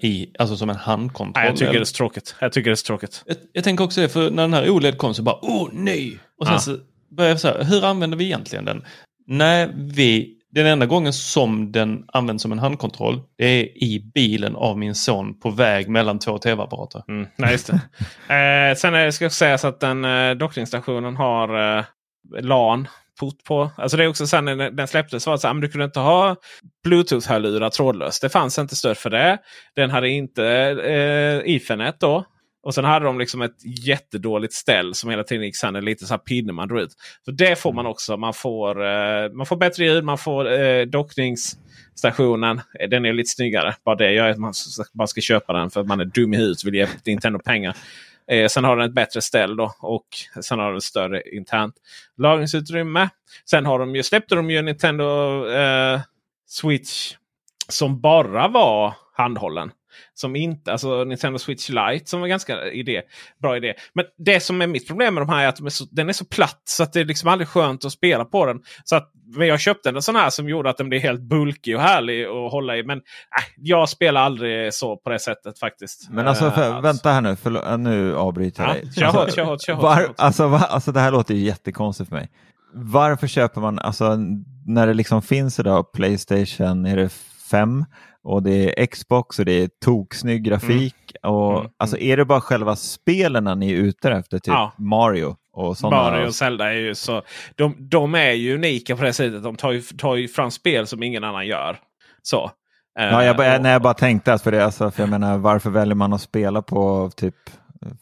i, alltså som en handkontroll? Nej, jag tycker eller? det är så tråkigt. Jag tycker det är så tråkigt. jag, jag tänker också det, för när den här OLED kom så bara åh nej! Och sen Ja. så började jag så här, hur använder vi egentligen den? Nej, vi, den enda gången som den används som en handkontroll det är i bilen av min son på väg mellan två tv-apparater. Mm, nej, just det. [LAUGHS] eh, sen är ska jag säga så att den eh, dockningsstationen har eh, LAN. Port på. Alltså det är också sen när den- släpptes var det så här, men du kunde inte ha Bluetooth-hörlurar trådlöst. Det fanns inte stöd för det. Den hade inte eh, Ethernet då. Och sen hade de liksom ett jättedåligt ställ som hela tiden gick sönder. Lite så här pinne man drog ut. Så det får man också. Man får, eh, man får bättre ljud. Man får eh, dockningsstationen. Eh, Den är lite snyggare. Bara det gör att man bara ska köpa den för att man är dum i huvudet och vill ge Nintendo pengar. Eh, sen har den ett bättre ställ då och sen har den större internt lagringsutrymme. Sen har de ju, släppte de ju Nintendo eh, Switch som bara var handhållen. Som inte, alltså Nintendo Switch Lite som var ganska idé, bra idé. Men det som är mitt problem med de här är att de är så, den är så platt så att det är liksom aldrig skönt att spela på den. Så att men jag köpte en sån här som gjorde att den blev helt bulkig och härlig att hålla i. Men äh, jag spelar aldrig så på det sättet faktiskt. Men alltså, för, Eh, vänta här nu, förlåt, äh, nu avbryter jag Ja, dig. alltså, hårt, kör hårt, kör hårt, var, kör hårt. Alltså, alltså det här låter ju jättekonstigt för mig. Varför köper man, alltså när det liksom finns idag Playstation, är det 5 och det är Xbox och det är toksnygg grafik. Och, Mm, Alltså är det bara själva spelen ni är ute efter, typ Ja. Mario och sådana? Mario och Zelda är ju så. De, de är ju unika på det sättet. De tar ju, tar ju fram spel som ingen annan gör. Så. Ja, jag, bara- Eh, och- när jag bara tänkte att för det, alltså, för jag menar varför väljer man att spela på typ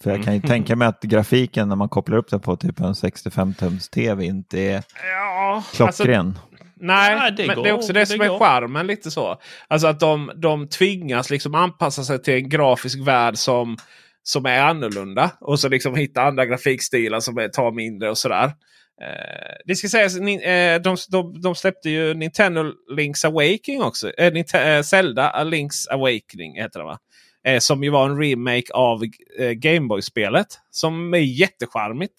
för jag kan Mm. ju tänka mig att grafiken när man kopplar upp den på typ en 65-tums tv inte är Ja, alltså, klockren. Nej, Nej, det men går, det är också det, det som är går. charmen. lite så. Alltså att de, de tvingas liksom anpassa sig till en grafisk värld som, som är annorlunda. Och så liksom hitta andra grafikstilar som är, tar mindre och sådär. Eh, det ska sägas, ni, eh, de, de, de släppte ju Nintendo Link's Awakening också. Eh, Ninte- eh, Zelda Link's Awakening heter det va? Eh, som ju var en remake av eh, Gameboy-spelet. Som är jättecharmigt.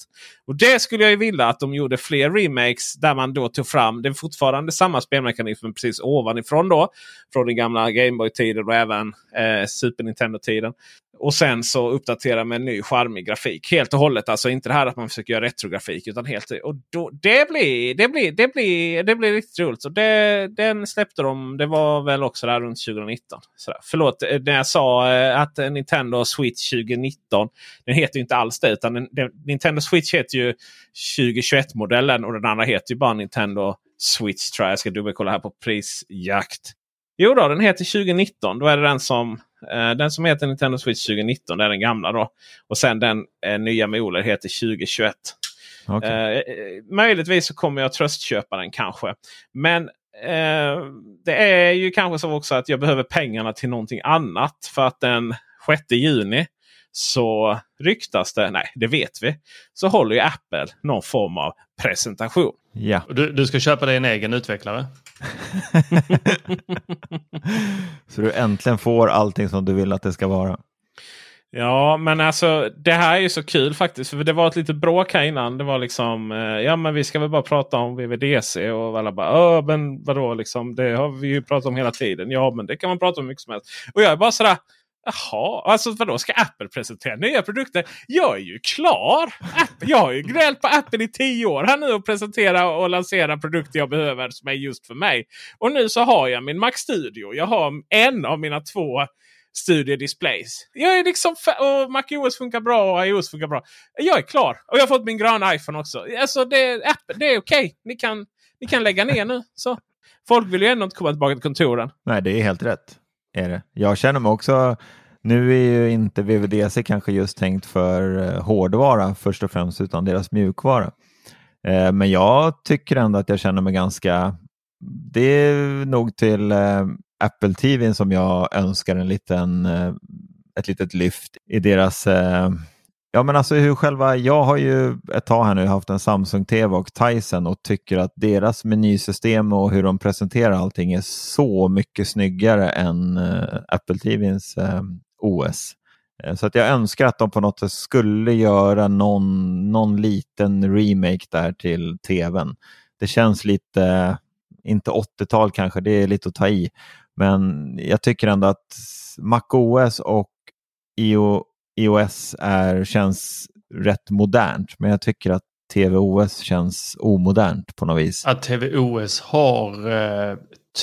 Och det skulle jag ju vilja att de gjorde fler remakes där man då tog fram. Det är fortfarande samma spelmekanism men precis ovanifrån då. Från den gamla Gameboy-tiden och även eh, Super Nintendo-tiden. Och sen så uppdatera med en ny charmig grafik. Helt och hållet. Alltså inte det här att man försöker göra retrografik. Utan helt, och då, det, blir, det, blir, det, blir, det blir riktigt roligt. Så det, den släppte de. Det var väl också där runt 2019. Sådär. Förlåt eh, när jag sa eh, att Nintendo Switch 2019. Den heter ju inte alls det. Utan den, den, Nintendo Switch heter ju 2021-modellen. Och den andra heter ju bara Nintendo Switch tror jag. Jag ska dubbelkolla här på prisjakt. Jo då, den heter 2019. Då är det den som, den som heter Nintendo Switch 2019. Det är den gamla då. Och sen den eh, nya med OLED heter 2021. Okej. Eh, eh, möjligtvis så kommer jag tröstköpa den kanske. Men eh, det är ju kanske så också att jag behöver pengarna till någonting annat. För att den 6 juni så ryktas det, nej det vet vi, så håller ju Apple någon form av presentation. Ja. Du, du ska köpa dig en egen utvecklare? [LAUGHS] Så du äntligen får allting som du vill att det ska vara. Ja, men alltså det här är ju så kul faktiskt. För det var ett litet bråk här innan. Det var liksom, eh, ja men vi ska väl bara prata om VVDC. Och alla bara, men vadå liksom. Det har vi ju pratat om hela tiden. Ja, men det kan man prata om hur mycket som helst. Och jag är bara sådär, Jaha, alltså vadå ska Apple presentera nya produkter? Jag är ju klar! Apple, jag har ju gnällt på Apple i tio år här nu och presentera och lansera produkter jag behöver som är just för mig. Och nu så har jag min Mac Studio. Jag har en av mina två Studio Displays. Jag är liksom och Mac MacOS funkar bra och iOS funkar bra. Jag är klar. Och jag har fått min gröna iPhone också. Alltså det, är Apple, det är okej. Ni kan Ni kan lägga ner nu. Så. Folk vill ju ändå inte komma tillbaka till kontoren. Nej, det är helt rätt. Är det. Jag känner mig också, nu är ju inte VVDC kanske just tänkt för eh, hårdvara först och främst, utan deras mjukvara. Eh, men jag tycker ändå att jag känner mig ganska, det är nog till eh, Apple TV som jag önskar en liten, ett litet lyft i deras Ja men alltså hur själva, jag har ju ett tag här nu haft en Samsung TV och Tyson och tycker att deras menysystem och hur de presenterar allting är så mycket snyggare än Apple TVns OS. Eh, så att jag önskar att de på något sätt skulle göra någon, någon liten remake där till TVn. Det känns lite, inte 80-tal kanske, det är lite att ta i. Men jag tycker ändå att MacOS och IO iOS är, känns rätt modernt, men jag tycker att tvOS känns omodernt på något vis. Att tvOS har eh,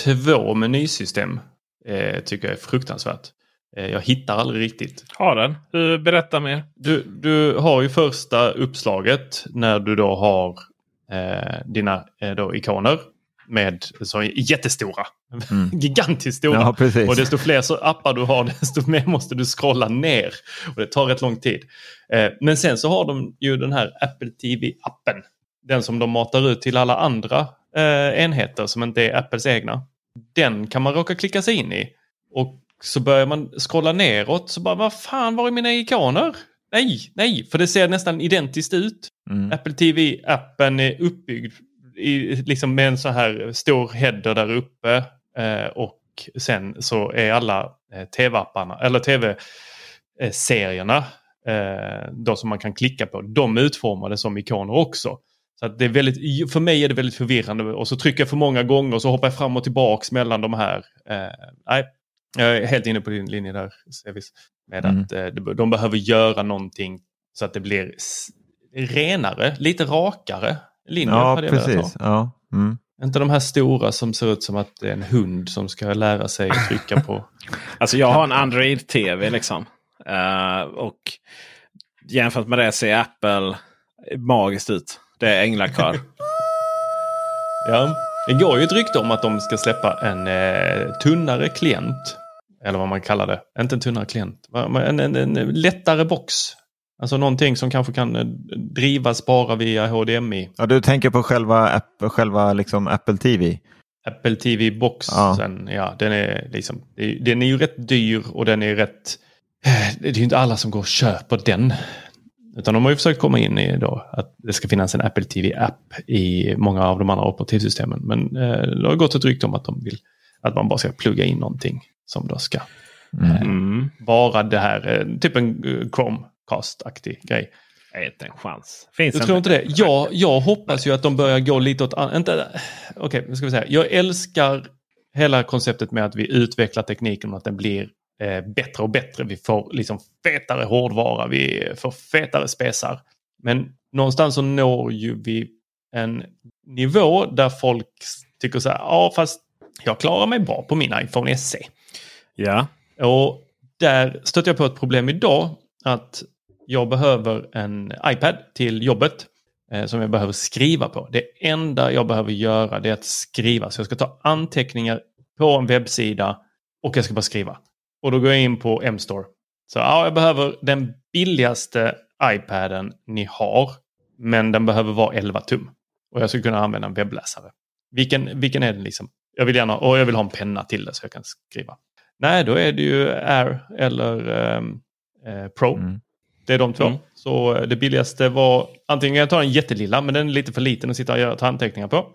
två menysystem eh, tycker jag är fruktansvärt. Eh, jag hittar aldrig riktigt. Har den? Berätta mer. Du, du har ju första uppslaget när du då har eh, dina eh, då ikoner med så jättestora. Mm. [LAUGHS] Gigantiskt stora. Ja, och desto fler så appar du har [LAUGHS] desto mer måste du scrolla ner. Och det tar rätt lång tid. Eh, men sen så har de ju den här Apple TV-appen. Den som de matar ut till alla andra eh, enheter som inte är Apples egna. Den kan man råka klicka sig in i. Och så börjar man scrolla neråt så bara vad fan var är mina ikoner? Nej, nej, för det ser nästan identiskt ut. Mm. Apple TV-appen är uppbyggd i, liksom med en så här stor header där uppe. Eh, och sen så är alla eh, tv-apparna, eller tv-serierna eh, då som man kan klicka på, de är utformade som ikoner också. Så det är väldigt, för mig är det väldigt förvirrande och så trycker jag för många gånger och så hoppar jag fram och tillbaks mellan de här. Eh, nej, jag är helt inne på din linje där, Sevis. Med mm. att eh, de behöver göra någonting så att det blir renare, lite rakare linjer. Ja, precis. Ja. Mm. Inte de här stora som ser ut som att det är en hund som ska lära sig att trycka på. [LAUGHS] alltså jag har en Android-TV liksom. Uh, och jämfört med det ser Apple magiskt ut. Det är änglakar. [LAUGHS] ja, det går ju ett rykte om att de ska släppa en eh, tunnare klient. Eller vad man kallar det. Inte en tunnare klient. En, en, en, lättare box Alltså någonting som kanske kan eh, drivas bara via HDMI. Ja, du tänker på själva, app, själva liksom Apple TV? Apple TV-boxen, ja. ja. den, är liksom, den är ju rätt dyr och den är rätt... Eh, det är ju inte alla som går och köper den. Utan de har ju försökt komma in i då att det ska finnas en Apple TV-app i många av de andra operativsystemen. Men eh, det har gått ett rykte om att de vill att man bara ska plugga in någonting som då ska mm. eh, vara det här, eh, typ en Chrome Cast-aktig grej. Inte en chans. Finns du tror inte det? Jag, jag hoppas ju att de börjar gå lite åt... Okej, okay, ska vi säga. Jag älskar hela konceptet med att vi utvecklar tekniken och att den blir eh, bättre och bättre. Vi får liksom fetare hårdvara, vi får fetare spesar. Men någonstans så når ju vi en nivå där folk tycker så här, ja fast jag klarar mig bra på min iPhone SE. Ja. Och där stötte jag på ett problem idag. Att jag behöver en iPad till jobbet eh, som jag behöver skriva på. Det enda jag behöver göra det är att skriva. Så jag ska ta anteckningar på en webbsida och jag ska bara skriva. Och då går jag in på M-store. Så ja, jag behöver den billigaste iPaden ni har. Men den behöver vara 11 tum. Och jag ska kunna använda en webbläsare. Vilken, vilken är den liksom? Jag vill gärna, och jag vill ha en penna till det så jag kan skriva. Nej, då är det ju Air eller um, eh, Pro. Mm. Det är de två. Mm. Så eh, det billigaste var antingen jag tar den jättelilla men den är lite för liten att sitta och göra anteckningar på.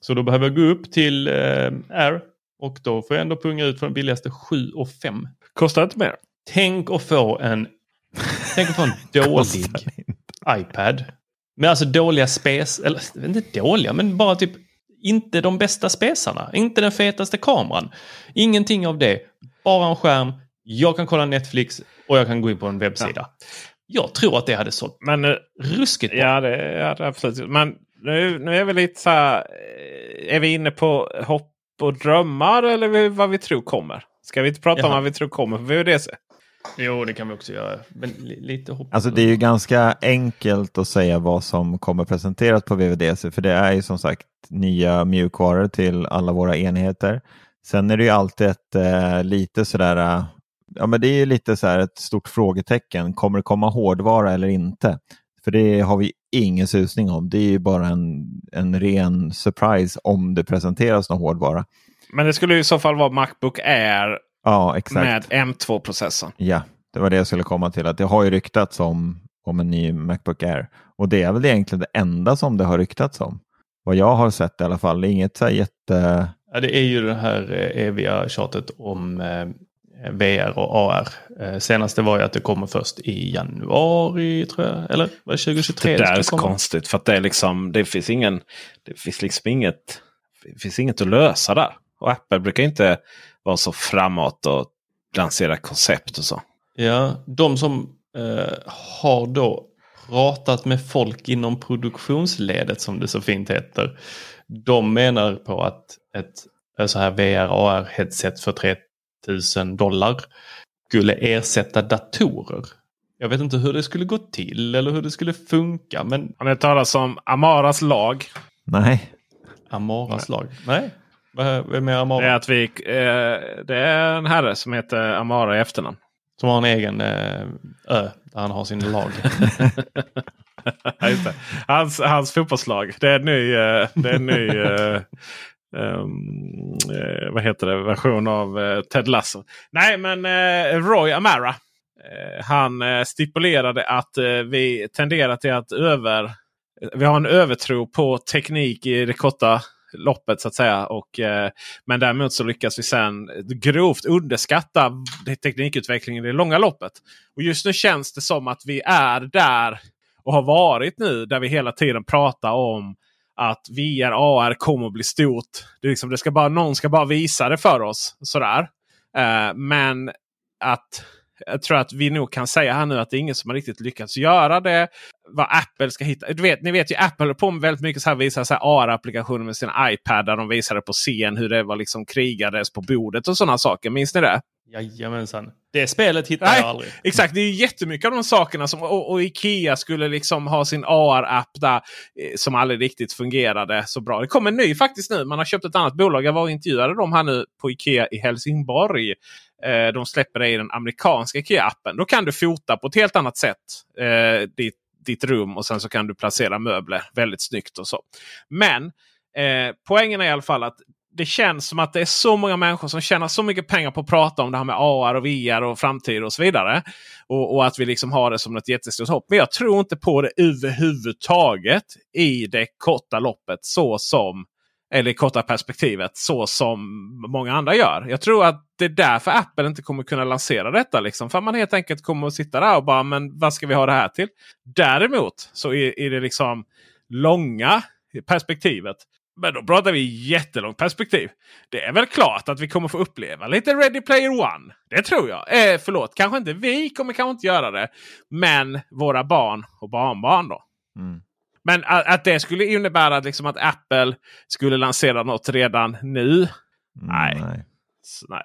Så då behöver jag gå upp till eh, Air och då får jag ändå punga ut för den billigaste 7 och 5. Kostar inte mer. Tänk att få en, tänk att få en [LAUGHS] dålig iPad. Med alltså dåliga spes, eller inte dåliga men bara typ inte de bästa spesarna. Inte den fetaste kameran. Ingenting av det. Bara en skärm. Jag kan kolla Netflix och jag kan gå in på en webbsida. Ja. Jag tror att det hade sålt men, uh, ruskigt bra. Ja, det, ja, det absolut. Men nu, nu är vi lite så här. Eh, är vi inne på hopp och drömmar eller vad vi tror kommer? Ska vi inte prata Jaha. om vad vi tror kommer för VVDC? Jo, det kan vi också göra. Men li- lite hopp. Alltså det är ju ganska enkelt att säga vad som kommer presenteras på VVDC för det är ju som sagt nya mjukvaror till alla våra enheter. Sen är det ju alltid ett eh, lite sådär, eh, ja men det är ju lite så här ett stort frågetecken. Kommer det komma hårdvara eller inte? För det har vi ingen susning om. Det är ju bara en, en ren surprise om det presenteras någon hårdvara. Men det skulle i så fall vara Macbook Air Ja, exakt. med M2-processorn. Ja, det var det jag skulle komma till. Att det har ju ryktats om, om en ny Macbook Air. Och det är väl egentligen det enda som det har ryktats om. Vad jag har sett i alla fall. Det är inget så jätte... Ja, det är ju det här eh, eviga tjatet om eh, VR och AR. Eh, senaste var ju att det kommer först i januari tror jag. Eller var det 2023? Det där är så komma? konstigt. För att det, är liksom, det finns ingen... Det finns liksom inget, det finns inget att lösa där. Och Apple brukar inte vara så framåt och lansera koncept och så. Ja, de som eh, har då pratat med folk inom produktionsledet som det så fint heter. De menar på att ett så här VR AR headset för 3000 dollar skulle ersätta datorer. Jag vet inte hur det skulle gå till eller hur det skulle funka men Har ni hört talas om Amaras lag? Nej, Amaras lag? Nej. Vem är Amara? Det är, att vi, eh, det är en herre som heter Amara i efternamn. Som har en egen eh, ö där han har sin lag. [LAUGHS] Hans, hans fotbollslag. Det är en ny, eh, det är en ny eh, vad heter det? version av eh, Ted Lasso. Nej, men Roy Amara. Han stipulerade att vi tenderar till att över... Vi har en övertro på teknik i det korta loppet så att säga. Och, eh, men däremot så lyckas vi sen grovt underskatta teknikutvecklingen i det långa loppet. Och just nu känns det som att vi är där och har varit nu där vi hela tiden pratar om att VR AR kommer att bli stort. Det, är liksom, det ska bara, någon ska bara visa det för oss. Sådär. Eh, men att jag tror att vi nog kan säga här nu att det är ingen som har riktigt lyckats göra det. Vad Apple ska hitta. Du vet, ni vet ju Apple håller på med väldigt mycket så här, visar så här AR-applikationer med sina iPad. Där de visade på scen hur det var liksom krigades på bordet och sådana saker. Minns ni det? Jajamensan. Det spelet hittar Nej, jag aldrig. Exakt, det är jättemycket av de sakerna. Som, och, och Ikea skulle liksom ha sin AR-app där eh, som aldrig riktigt fungerade så bra. Det kommer en ny faktiskt nu. Man har köpt ett annat bolag. Jag var och intervjuade dem här nu på Ikea i Helsingborg. Eh, de släpper det i den amerikanska Ikea-appen. Då kan du fota på ett helt annat sätt. Eh, ditt, ditt rum och sen så kan du placera möbler väldigt snyggt och så. Men eh, poängen är i alla fall att det känns som att det är så många människor som tjänar så mycket pengar på att prata om det här med AR och VR och framtid och så vidare. Och, och att vi liksom har det som ett jättestort hopp. Men jag tror inte på det överhuvudtaget i det korta loppet så som eller i korta perspektivet så som många andra gör. Jag tror att det är därför Apple inte kommer kunna lansera detta. Liksom. För man helt enkelt kommer att sitta där och bara men vad ska vi ha det här till? Däremot så är, är det liksom långa perspektivet men då pratar vi jättelångt perspektiv. Det är väl klart att vi kommer få uppleva lite Ready Player One. Det tror jag. Eh, förlåt, kanske inte vi kommer kanske inte göra det. Men våra barn och barnbarn då. Mm. Men att, att det skulle innebära liksom att Apple skulle lansera något redan nu. Nej. nej. Så, nej.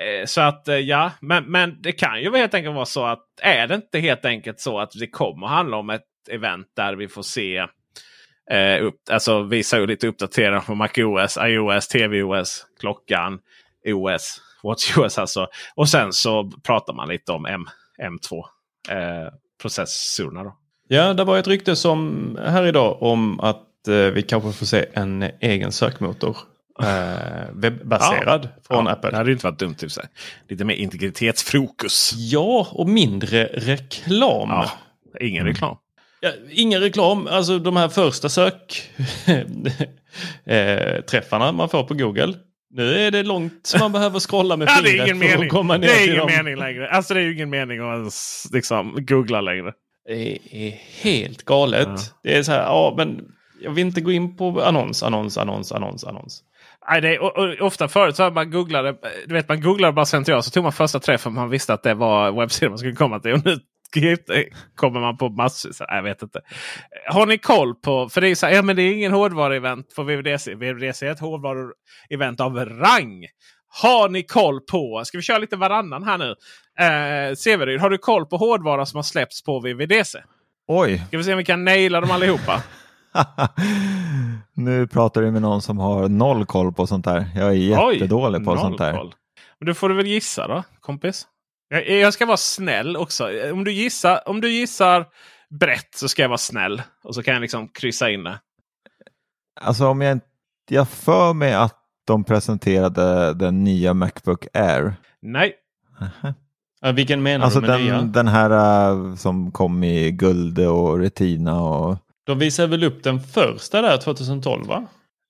Eh, så att eh, ja, men, men det kan ju helt enkelt vara så att är det inte helt enkelt så att det kommer handla om ett event där vi får se Eh, upp, alltså visar ju lite uppdateringar på MacOS, iOS, tvOS, klockan, OS, WatchOS [LAUGHS] alltså. Och sen så pratar man lite om M, M2 eh, processorerna. Då. Ja, det var ett rykte som här idag om att eh, vi kanske får se en egen sökmotor. Eh, webbaserad från ja, Apple. Det hade inte varit dumt i sig. Lite mer integritetsfokus. Ja, och mindre reklam. Ja, ingen reklam. Ja, ingen reklam. Alltså de här första sökträffarna [LAUGHS] man får på Google. Nu är det långt som man behöver scrolla med ja, det fingret är ingen för mening. att komma ner Det är till ingen dem. mening längre. Alltså det är ju ingen mening att ens liksom googla längre. Det är helt galet. Ja. Det är så här, ja men jag vill inte gå in på annons, annons, annons, annons, annons. Nej, det är, och, och, ofta förut så man googlade, du vet man googlade bara slentrian så tog man första träffen man visste att det var webbsidan man skulle komma till. Och nu kommer man på massor. Så, jag vet inte. Har ni koll på, för det är så här, ja men det är ingen hårdvaruevent på VVDC. VVDC är ett hårdvaruevent av rang. Har ni koll på, ska vi köra lite varannan här nu? Eh, Severyd, har du koll på hårdvara som har släppts på VVDC? Oj! Ska vi se om vi kan naila dem allihopa? [LAUGHS] nu pratar du med någon som har noll koll på sånt där. Jag är jättedålig Oj, på sånt där. koll. Men då får du väl gissa då, kompis. Jag, jag ska vara snäll också. Om du, gissar, om du gissar brett så ska jag vara snäll. Och så kan jag liksom kryssa in det. Alltså om jag inte... Jag för mig att de presenterade den nya Macbook Air. Nej. Ja, vilken menar Alltså du med nya? den, den här äh, som kom i guld och retina och... De visade väl upp den första där 2012 va?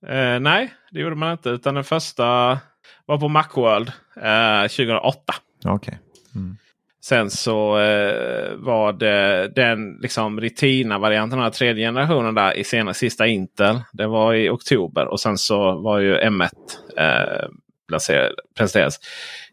Eh, nej, det gjorde man inte. Utan den första var på Macworld eh, 2008. Okej. Mm. Sen så eh, var det den liksom Retina-varianten av tredje generationen där i sena, sista Intel. Det var i oktober och sen så var ju M1 eh, presenterades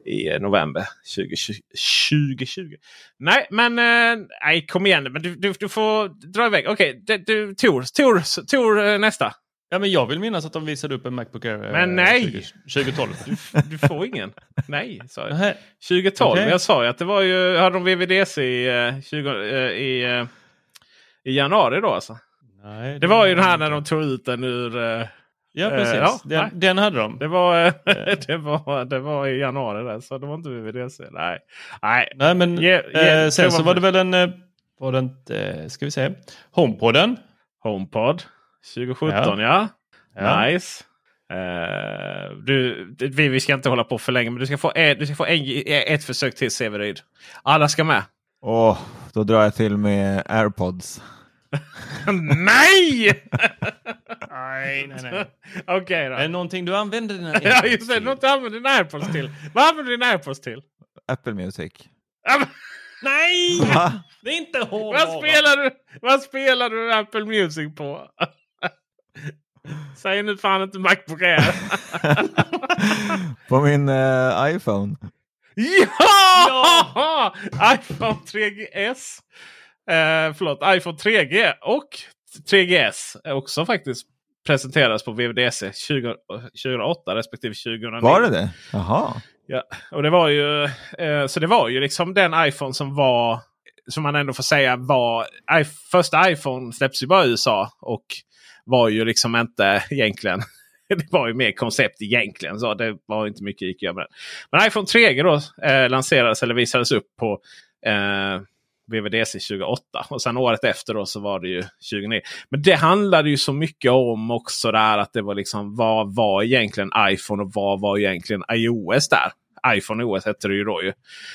i november 2020. 2020. Nej, men eh, nej, kom igen. Men du, du, du får dra iväg. Okej, okay, du, Tor, Tor, Tor eh, nästa. Ja, men jag vill minnas att de visade upp en Macbook Air eh, Men nej! 20, 2012. Du, du får ingen. Nej, sa jag. Nähä. 2012. Okej. Jag sa ju att det var ju, hade de VVDC i, eh, 20, eh, i, eh, i januari då alltså. Nej, Det var ju den här när de tog ut den ur... Ja, precis. Eh, ja, den, den hade de. Det var, [LAUGHS] det, var, det var i januari där, så det var inte VVDC. Nej, nej. Nej, men Ge- ge- eh, sen så var det väl en... Var det inte, ska vi se. HomePoden. HomePod 2017 ja. Ja. Ja. Nice. Eh, du, vi, vi ska inte hålla på för länge men du ska få, en, du ska få en, ett försök till Severyd. Alla ska med. Åh, då drar jag till med airpods. [LAUGHS] Nej! Nej, nej, nej. [LAUGHS] Okej då. Är det någonting du använder dina [LAUGHS] Ja just det, något du använder din airpods till. Vad använder du din airpods till? Apple Music. Nej! Va? Det är inte hårdvara. Vad spelar du, vad spelar du Apple Music på? Säg nu fan inte Macbook Air. [LAUGHS] på min eh, iPhone. ja! [LAUGHS] iPhone 3GS. Eh, förlåt, iPhone 3G och 3GS är också faktiskt presenteras på VVDC 20, 2008 respektive 2009. Var det det? Jaha. Ja, och det var ju, eh, så det var ju liksom den iPhone som var, som man ändå får säga var, i, första iPhone släpps ju bara i USA. Och var ju liksom inte egentligen, [LAUGHS] det var ju mer koncept egentligen. Så det var inte mycket gick att göra med den. Men iPhone 3G då eh, lanserades eller visades upp på eh, VVDC 2008. Och sen året efter då så var det ju 2009. Men det handlade ju så mycket om också där att det var liksom vad var egentligen iPhone och vad var egentligen iOS där. iPhone OS hette det ju då ju.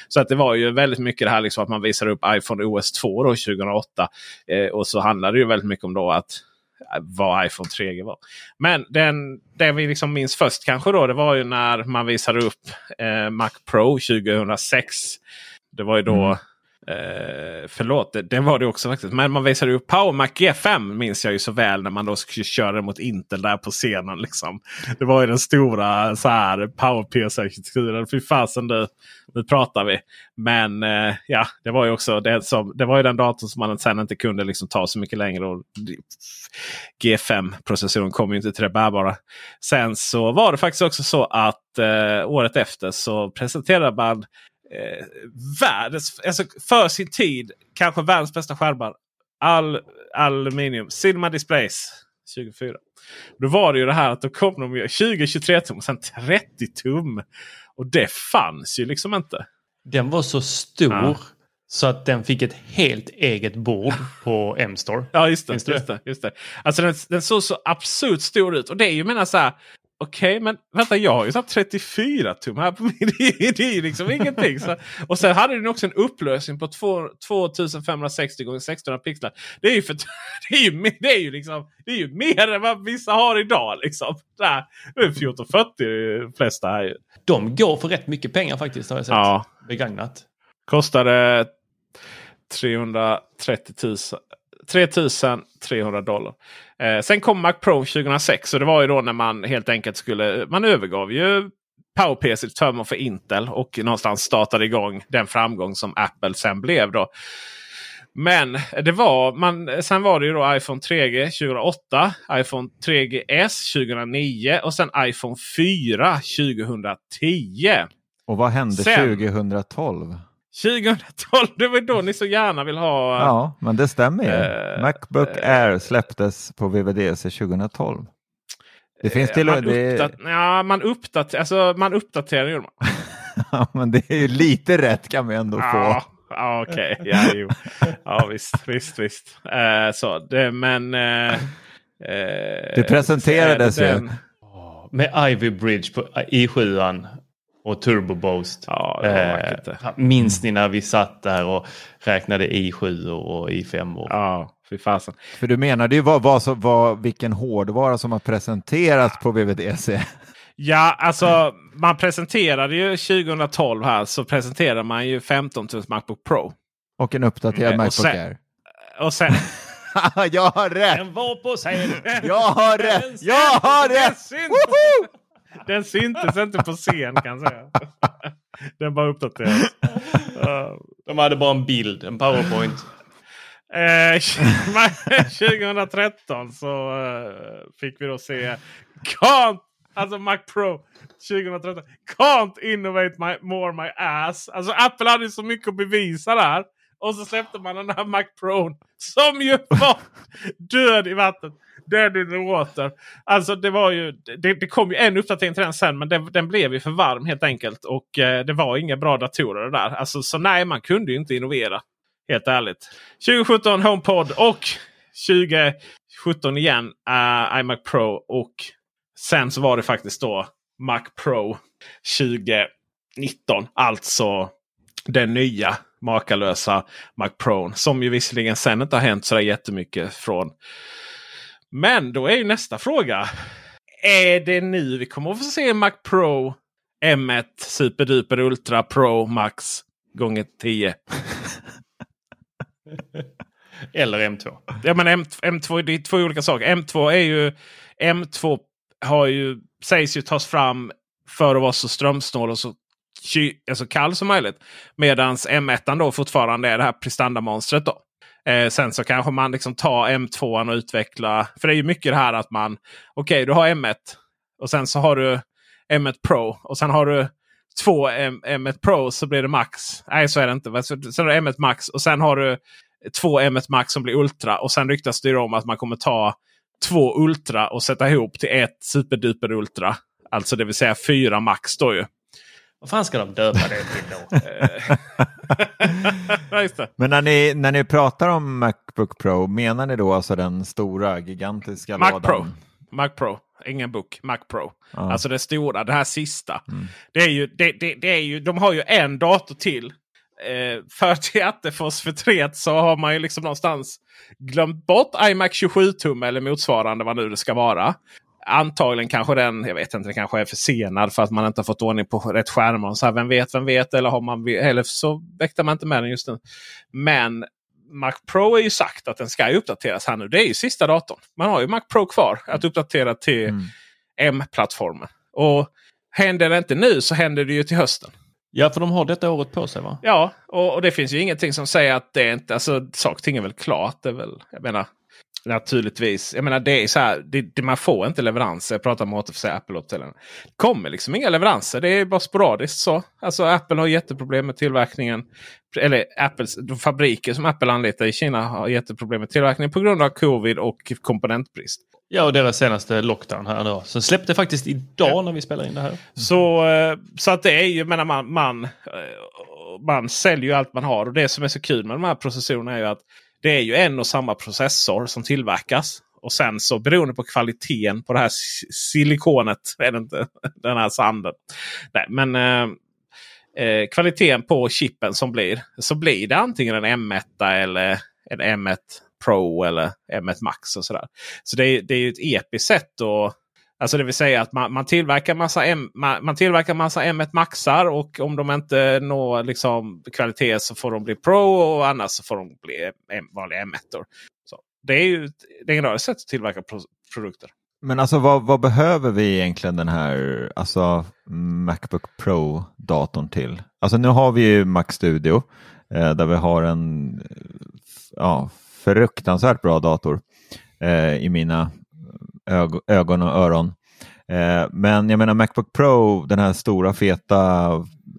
Så att det var ju väldigt mycket det här liksom att man visade upp iPhone OS 2 då 2008. Eh, och så handlade det ju väldigt mycket om då att Äh, vad iPhone 3G var. Men den, det vi liksom minns först kanske då det var ju när man visade upp eh, Mac Pro 2006. Det var ju då mm. Eh, förlåt, det, det var det också faktiskt. Men man visade upp Power Mac G5 minns jag ju så väl när man då skulle köra mot Intel där på scenen. Liksom. Det var ju den stora så här PowerPC-arkitekturen. Fy fasen du, nu pratar vi. Men eh, ja, det var ju också det, som, det var ju den datorn som man sen inte kunde liksom ta så mycket längre. Och G5-processorn kom ju inte till det bärbara. Sen så var det faktiskt också så att eh, året efter så presenterade man eh, världens, alltså för sin tid, kanske världens bästa skärmar. All, aluminium. Cinema Displays 24. Då var det ju det här att då kom de ju 20-23 tum och sen 30 tum. Och det fanns ju liksom inte. Den var så stor Ja. så att den fick ett helt eget bord på M-store. Ja just det. Just det, just det. Alltså den, den såg så absurt stor ut. Och det är ju menar så här. Okej, men vänta jag har ju satt 34 tum här på min. [LAUGHS] Det är, ju liksom ingenting. Så, och sen hade den också en upplösning på 2, 2560 x 1600 pixlar. Det är ju, för, [LAUGHS] det är ju, det är ju, liksom, det är ju mer än vad vissa har idag. Liksom. Där, det är 1440 de flesta här. ju. De går för rätt mycket pengar faktiskt har jag sett. Ja. Begagnat. Kostade 330 000. 3300 dollar. Eh, sen kom Mac Pro 2006 och det var ju då när man helt enkelt skulle, man övergav ju PowerPC till förmån för Intel och någonstans startade igång den framgång som Apple sen blev. då. Men det var, man, sen var det ju då iPhone 3G 2008, iPhone 3GS 2009 och sen iPhone 4 2010. Och vad hände Sen- 2012? 2012, det var då ni så gärna vill ha... Ja, men det stämmer ju. Eh, Macbook Air släpptes på VVDC 2012. Det finns till och man, det, uppdat ja, man, uppdater alltså, man uppdaterar ju. [LAUGHS] ja, men det är ju lite rätt kan vi ändå få. Ja, ja okej. Ja, jo. ja, visst, visst, visst. Eh, så, det, men... Eh, eh, Det presenterades ju. den- Med Ivy Bridge på i7 och Turbo Boost. Ja. Eh, minns ni när vi satt där och räknade i7 och i5? Och... Ja, fy fasen. För du menade ju vad, vad, vad, vilken hårdvara som har presenterats på VVDC. Ja, alltså man presenterade ju 2012 här så presenterade man ju 15 000 Macbook Pro. Och en uppdaterad Och Macbook sen- Air. Och sen... [LAUGHS] jag har rätt! Den var på scen! Jag har rätt! Jag har rätt! [LAUGHS] den syntes inte på scen kan jag säga. [LAUGHS] Den bara uppdaterades. [LAUGHS] De hade bara en bild, en powerpoint. Eh, 2013 så eh, fick vi då se Can't, alltså Mac Pro 2013. Can't innovate my, more my ass. Alltså Apple hade så mycket att bevisa där. Och så släppte man den här Mac Pro som ju var död i vattnet. Dead in the water. Alltså det var ju, det, det kom ju en uppdatering till den sen men den, den blev ju för varm helt enkelt. Och eh, det var inga bra datorer där. Alltså så nej man kunde ju inte innovera. Helt ärligt. 2017 HomePod och 2017 igen uh, iMac Pro. Och sen så var det faktiskt då Mac Pro 2019. Alltså den nya makalösa Mac Pro. Som ju visserligen sen inte har hänt så jättemycket från. Men då är ju nästa fråga. Är det nu vi kommer att få se Mac Pro M1 Superduper Ultra Pro Max gånger 10? [LAUGHS] Eller M2. Ja men M, M2 det är två olika saker. M2 är ju M2 har ju, sägs ju tas fram för att vara så strömsnål och så ky, alltså kall som möjligt. Medan M1 då fortfarande är det här prestandamonstret. Då. Eh, sen så kanske man liksom tar M2 och utvecklar. För det är ju mycket det här att man. Okej, okay, du har M1 och sen så har du M1 Pro och sen har du två M, M1 Pro så blir det Max. Nej, så är det inte. Sen har du M1 Max och sen har du två M1 Max som blir Ultra. Och sen ryktas det ju om att man kommer ta två Ultra och sätta ihop till ett Superduper Ultra. Alltså det vill säga fyra Max då ju. Vad fan ska de döpa det till då? [LAUGHS] Men när ni, när ni pratar om Macbook Pro, menar ni då alltså den stora gigantiska Mac lådan? Pro. Mac Pro. Ingen book. Mac Pro. Ja. Alltså det stora, det här sista. Det är ju, det, det, det är ju, de har ju en dator till. Eh, för till Attefors förtret så har man ju liksom någonstans glömt bort iMac 27 tum eller motsvarande vad nu det ska vara. Antagligen kanske den, jag vet inte, den kanske är försenad för att man inte har fått ordning på rätt skärmar. Så här, vem vet, vem vet? Eller, har man, eller så väckte man inte med den just nu. Men Mac Pro är ju sagt att den ska uppdateras här nu. Det är ju sista datorn. Man har ju Mac Pro kvar att uppdatera till Mm. M-plattformen. Och händer det inte nu så händer det ju till hösten. Ja, för de har detta året på sig va? Ja, och, och det finns ju ingenting som säger att det är inte... Alltså saker är väl klart. Det är väl, jag menar, naturligtvis. Jag menar det är så här. Det, det, man får inte leveranser. Jag pratar med återförsäljare Apple Hotel. Det kommer liksom inga leveranser. Det är bara sporadiskt så. Alltså Apple har jätteproblem med tillverkningen. Eller Apples, de fabriker som Apple anlitar i Kina har jätteproblem med tillverkningen på grund av covid och komponentbrist. Ja, och deras senaste lockdown här då. Så släppte faktiskt idag när vi spelar in det här. Så, eh, så att det är ju, menar man, man, eh, man säljer ju allt man har. Och det som är så kul med de här processorerna är ju att det är ju en och samma processor som tillverkas. Och sen så beroende på kvaliteten på det här silikonet, [LAUGHS] är det inte, den här sanden. Nej, men eh, eh, kvaliteten på chippen som blir, så blir det antingen en M1 eller en M1 Pro eller M1 Max. och sådär. Så det är, det är ju ett episkt sätt att Alltså det vill säga att man, man tillverkar massa, M, man, man tillverkar massa M1 Maxar och om de inte når liksom kvalitet så får de bli Pro och annars så får de bli M, vanliga M1. -or. Så det är ju ett legendariskt sätt att tillverka pro, produkter. Men alltså vad, vad behöver vi egentligen den här alltså, Macbook Pro-datorn till? Alltså nu har vi ju Mac Studio eh, där vi har en ja, fruktansvärt bra dator eh, i mina ög ögon och öron. Eh, men jag menar Macbook Pro, den här stora feta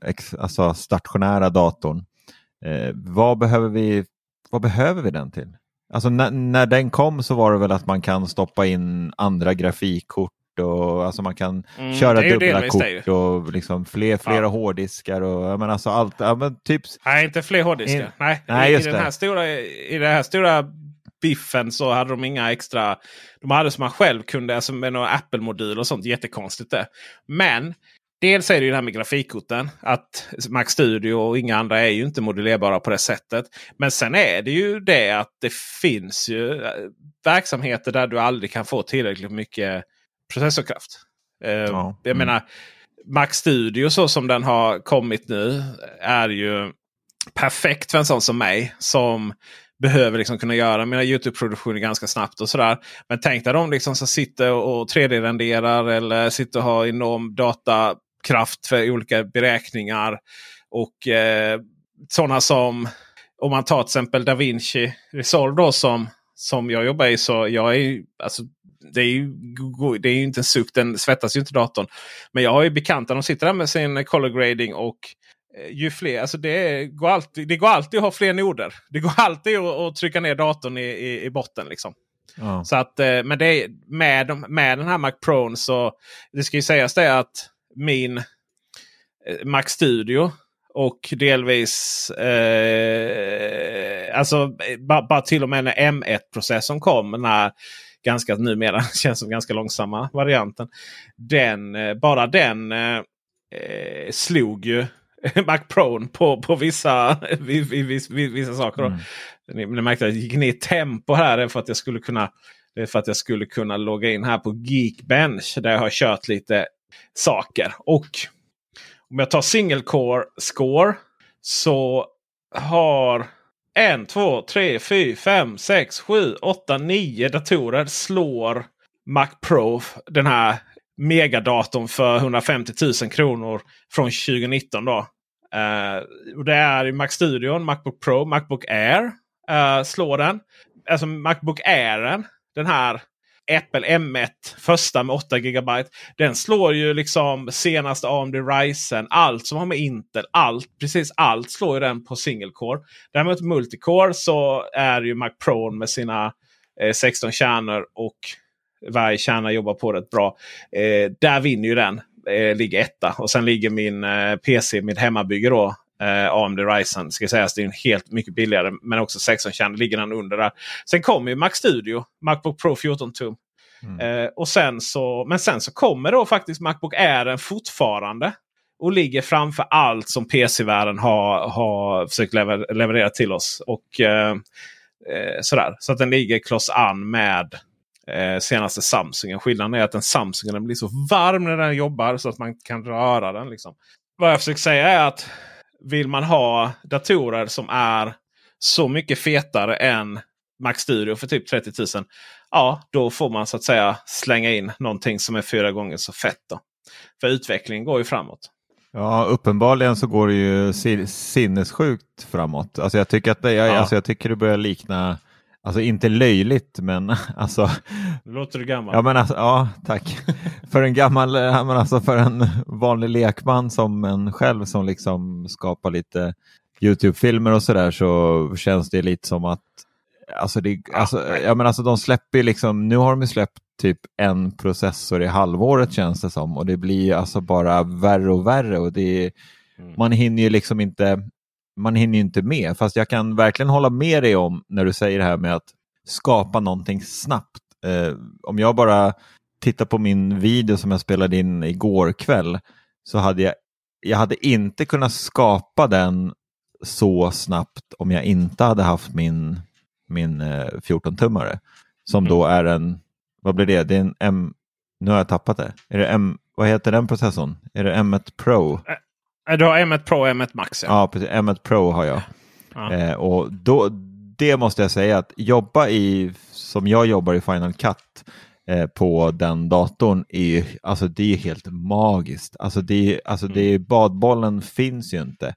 ex, alltså stationära datorn. Eh, vad, behöver vi, vad behöver vi den till? Alltså när, den kom så var det väl att man kan stoppa in andra grafikkort och alltså man kan Mm, köra det dubbla det kort och liksom fler, flera Ja. hårddiskar och menar alltså allt. Ja, men typ, Nej, inte fler hårddiskar. In- Nej, Nej, I, i, den det. här stora, I den här stora biffen så hade de inga extra... De hade som man själv kunde, alltså med några Apple-moduler och sånt. Jättekonstigt det. Men dels är det ju det här med grafikkorten. Att Mac Studio och inga andra är ju inte modulerbara på det sättet. Men sen är det ju det att det finns ju eh, verksamheter där du aldrig kan få tillräckligt mycket processorkraft. Eh, Ja. Jag Mm. menar, Mac Studio så som den har kommit nu är ju perfekt för en sån som mig. Som behöver liksom kunna göra mina Youtube-produktioner ganska snabbt och sådär. Men tänk dig de liksom som sitter och 3D-renderar eller sitter och har enorm datakraft för olika beräkningar. Och eh, sådana som om man tar till exempel DaVinci Resolve då som, som jag jobbar i. så jag är ju, alltså, det är ju det är ju inte en suck, den svettas ju inte datorn. Men jag har ju bekanta, de sitter där med sin color grading och eh, ju fler, alltså det, går alltid, det går alltid att ha fler noder. Det går alltid att, att trycka ner datorn i, i, i botten. liksom. ja. Så att, eh, men det med, de- med den här Mac Pro så det ska ju sägas det att min eh, Mac Studio och delvis eh, alltså bara, bara till och med när M1-processorn kom. Den här ganska numera [LAUGHS] känns som ganska långsamma varianten. Den, eh, bara den eh, eh, slog ju [LAUGHS] Mac Pro på, på vissa, [LAUGHS] vid, vissa saker. Mm. Ni, ni märkte att jag gick ner i tempo här. För att jag skulle kunna det är för att jag skulle kunna logga in här på Geekbench. Där jag har kört lite saker. Och om jag tar single core score. Så har en, två, tre, fyra, fem, sex, sju, åtta, nio datorer slår Mac Pro. Den här megadatorn för 150 000 kronor från 2019. Då. Uh, och det är i Mac-studion, Macbook Pro, Macbook Air Uh, slår den. Alltså Macbook Airen, den här Apple M1 första med 8 GB. Den slår ju liksom senaste AMD Ryzen. Allt som har med Intel. Allt, precis allt slår ju den på single core. Däremot multicore så är ju Mac Pro med sina eh, 16 kärnor och varje kärna jobbar på rätt bra. Eh, där vinner ju den. Eh, ligger etta. Och sen ligger min eh, PC, mitt hemmabygge då. Eh, AMD Ryzen ska sägas. Det är en helt mycket billigare. Men också 16 kärnor ligger den under där. Sen kommer ju Mac Studio. Macbook Pro 14 tum. Eh, och sen så, men sen så kommer då faktiskt Macbook Airen fortfarande. Och ligger framför allt som PC-världen har, har försökt lever, leverera till oss. Och eh, eh, sådär. Så att den ligger kloss an med eh, senaste Samsungen. Skillnaden är att den Samsungen blir så varm när den jobbar så att man kan röra den. Liksom. Vad jag försöker säga är att vill man ha datorer som är så mycket fetare än Mac Studio för typ 30 000. Ja, då får man så att säga slänga in någonting som är fyra gånger så fett. Då. För utvecklingen går ju framåt. Ja, uppenbarligen så går det ju si- sinnessjukt framåt. Alltså jag tycker att det, jag, Ja. alltså jag tycker det börjar likna, alltså inte löjligt, men [LAUGHS] alltså, Nu låter du gammal. ja men alltså, ja tack. [LAUGHS] för en gammal, men alltså för en vanlig lekman som en själv som liksom skapar lite YouTube-filmer och sådär så känns det lite som att Alltså, det, alltså, ja, men alltså de släpper liksom, nu har de ju släppt typ en processor i halvåret känns det som och det blir alltså bara värre och värre och det är, man hinner ju liksom inte man hinner ju inte med. Fast jag kan verkligen hålla med dig om när du säger det här med att skapa någonting snabbt. Eh, om jag bara tittar på min video som jag spelade in igår kväll så hade jag, jag hade inte kunnat skapa den så snabbt om jag inte hade haft min, min eh, 14-tummare. Som då är en, vad blir det? Det är en M, nu har jag tappat det. Är det M, vad heter den processorn? Är det M1 Pro? Eh, Du har M1 Pro och M1 Max. Ja. Ja, precis. M1 Pro har jag. Ja. Eh, och då, det måste jag säga att jobba i, som jag jobbar i Final Cut eh, på den datorn, är ju, alltså det är helt magiskt. Alltså det, är- alltså det, är- badbollen finns ju inte.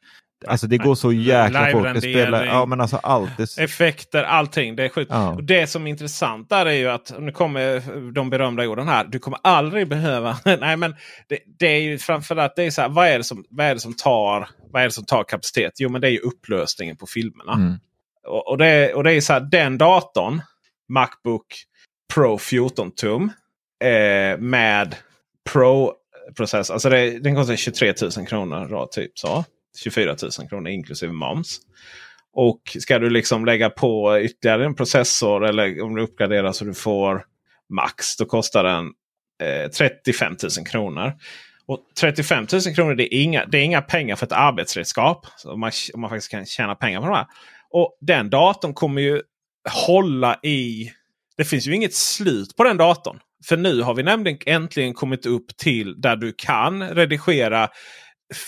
Alltså det går så jäkla fort. Det spelar, ja men alltså allt. Det, Effekter, allting. Det är sjukt. Ja. Och det som är intressant där är ju att, nu kommer de berömda orden här. Du kommer aldrig behöva... [LAUGHS] Nej men det, det är ju framförallt, det är så här, vad är det som, vad är det som tar vad är det som tar kapacitet? Jo men det är ju upplösningen på filmerna. mm. Och, och, det, och det är så här, den datorn, Macbook Pro 14 tum eh, med Pro-process. Alltså det, den kostar 23 000 kronor. Då, typ så. 24 000 kronor inklusive moms. Och ska du liksom lägga på ytterligare en processor eller om du uppgraderar så du får max. Då kostar den eh, 35 000 kronor. Och 35 000 kronor det är, inga, det är inga pengar för ett arbetsredskap. Så om, man, om man faktiskt kan tjäna pengar på de här. Och den datorn kommer ju hålla i... Det finns ju inget slut på den datorn. För nu har vi nämligen äntligen kommit upp till där du kan redigera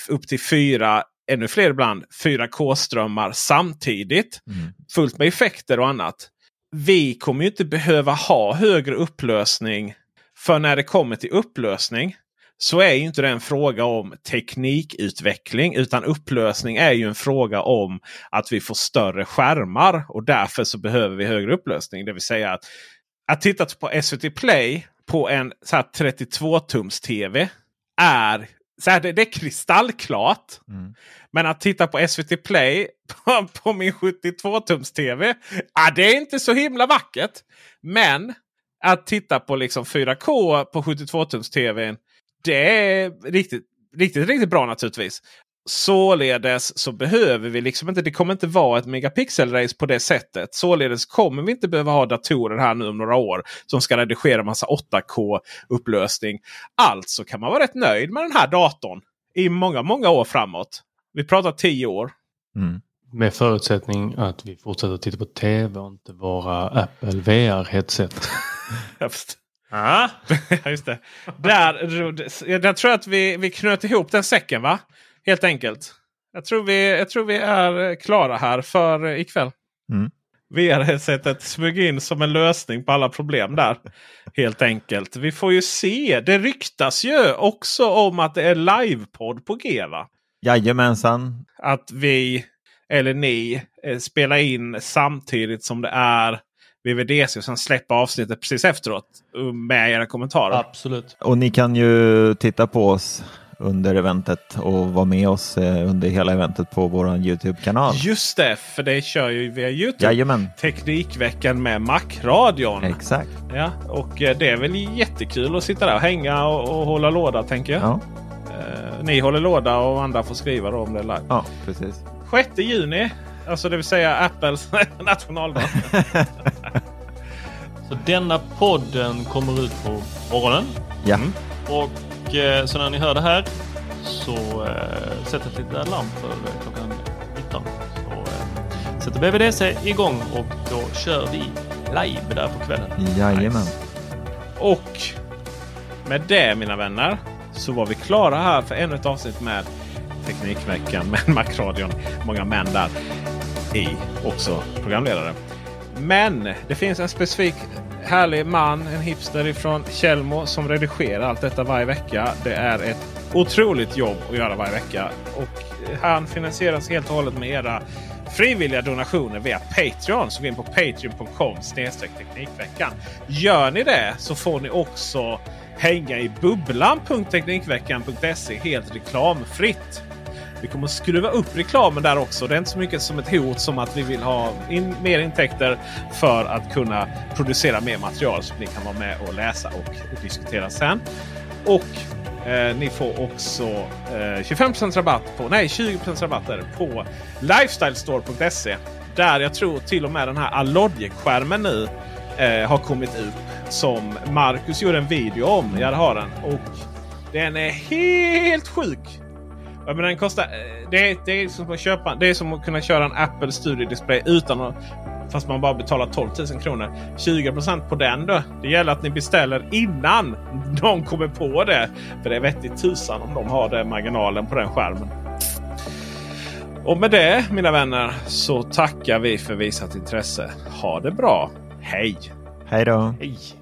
upp till fyra, ännu fler ibland, 4K-strömmar samtidigt. Mm. Fullt med effekter och annat. Vi kommer inte behöva ha högre upplösning. För när det kommer till upplösning så är inte det en fråga om teknikutveckling. Utan upplösning är ju en fråga om att vi får större skärmar. Och därför så behöver vi högre upplösning. Det vill säga att, att titta på SVT Play på en så här 32-tums TV är, så här, det, det är kristallklart. Mm. Men att titta på SVT Play på, på min 72-tums TV. Ja, det är inte så himla vackert. Men att titta på liksom 4K på 72-tums TVn. Det är riktigt, riktigt, riktigt bra naturligtvis. Således så behöver vi liksom inte. Det kommer inte vara ett megapixel-race på det sättet. Således kommer vi inte behöva ha datorer här nu om några år som ska redigera massa 8K-upplösning. Alltså kan man vara rätt nöjd med den här datorn i många, många år framåt. Vi pratar 10 år. Mm. Med förutsättning att vi fortsätter titta på tv och inte våra Apple VR-headset. [LAUGHS] Just. [LAUGHS] Ja, just det. Där, [LAUGHS] där tror jag att vi, vi knöt ihop den säcken va? Helt enkelt. Jag tror vi, jag tror vi är klara här för ikväll. Mm. VR-headsetet smög in som en lösning på alla problem där. Helt enkelt. Vi får ju se. Det ryktas ju också om att det är livepodd på G va? Jajamensan. Att vi, eller ni, eh, spelar in samtidigt som det är VVDC och sen släpper avsnittet precis efteråt eh, med era kommentarer. Absolut. Och ni kan ju titta på oss under eventet och vara med oss eh, under hela eventet på vår YouTube-kanal. Just det, för det kör ju via Youtube. Jajamän, Teknikveckan med Macradion. exakt. Ja, och eh, det är väl jättekul att sitta där och hänga och, och hålla låda tänker jag. Ja, Eh, ni håller låda och andra får skriva då om det är live. ja precis. 6 juni, alltså det vill säga Apples [LAUGHS] nationaldag. Så denna podden kommer ut på morgonen. Ja, Mm. Och eh, så när ni hör det här så eh, sätt ett litet alarm för eh, klockan 19. Så eh, sätter BVDC igång och då kör vi live där på kvällen. jajamän. Och med det mina vänner så var vi klara här för ännu ett avsnitt med Teknikveckan [LAUGHS] med Macradion. Många män där i också programledare. Men det finns en specifik härlig man, en hipster ifrån Tjällmo som redigerar allt detta varje vecka. Det är ett otroligt jobb att göra varje vecka. Och han finansieras helt och hållet med era frivilliga donationer via Patreon. Så gå in på patreon.com teknikveckan. Gör ni det så får ni också hänga i bubblan.teknikveckan.se helt reklamfritt. Vi kommer att skruva upp reklamen där också. Det är inte så mycket som ett hot som att vi vill ha in mer intäkter för att kunna producera mer material som ni kan vara med och läsa och diskutera sen. Och eh, ni får också eh, 25% rabatt på, nej 20% rabatter på lifestylestore.se. Där jag tror till och med den här Alogic-skärmen nu eh, har kommit ut. Som Marcus gjorde en video om. Jag har den. Och den är helt sjuk. Ja, men den kostar, eh, det, är, det, är som att köpa, det är som att kunna köra en Apple Studio Display utan att Fast man bara betalar 12 000 kronor. 20% på den då. Det gäller att ni beställer innan de kommer på det. För det är vettigt tusan om de har den marginalen på den skärmen. Och med det mina vänner så tackar vi för visat intresse. Ha det bra. Hej! Hej då. Hej!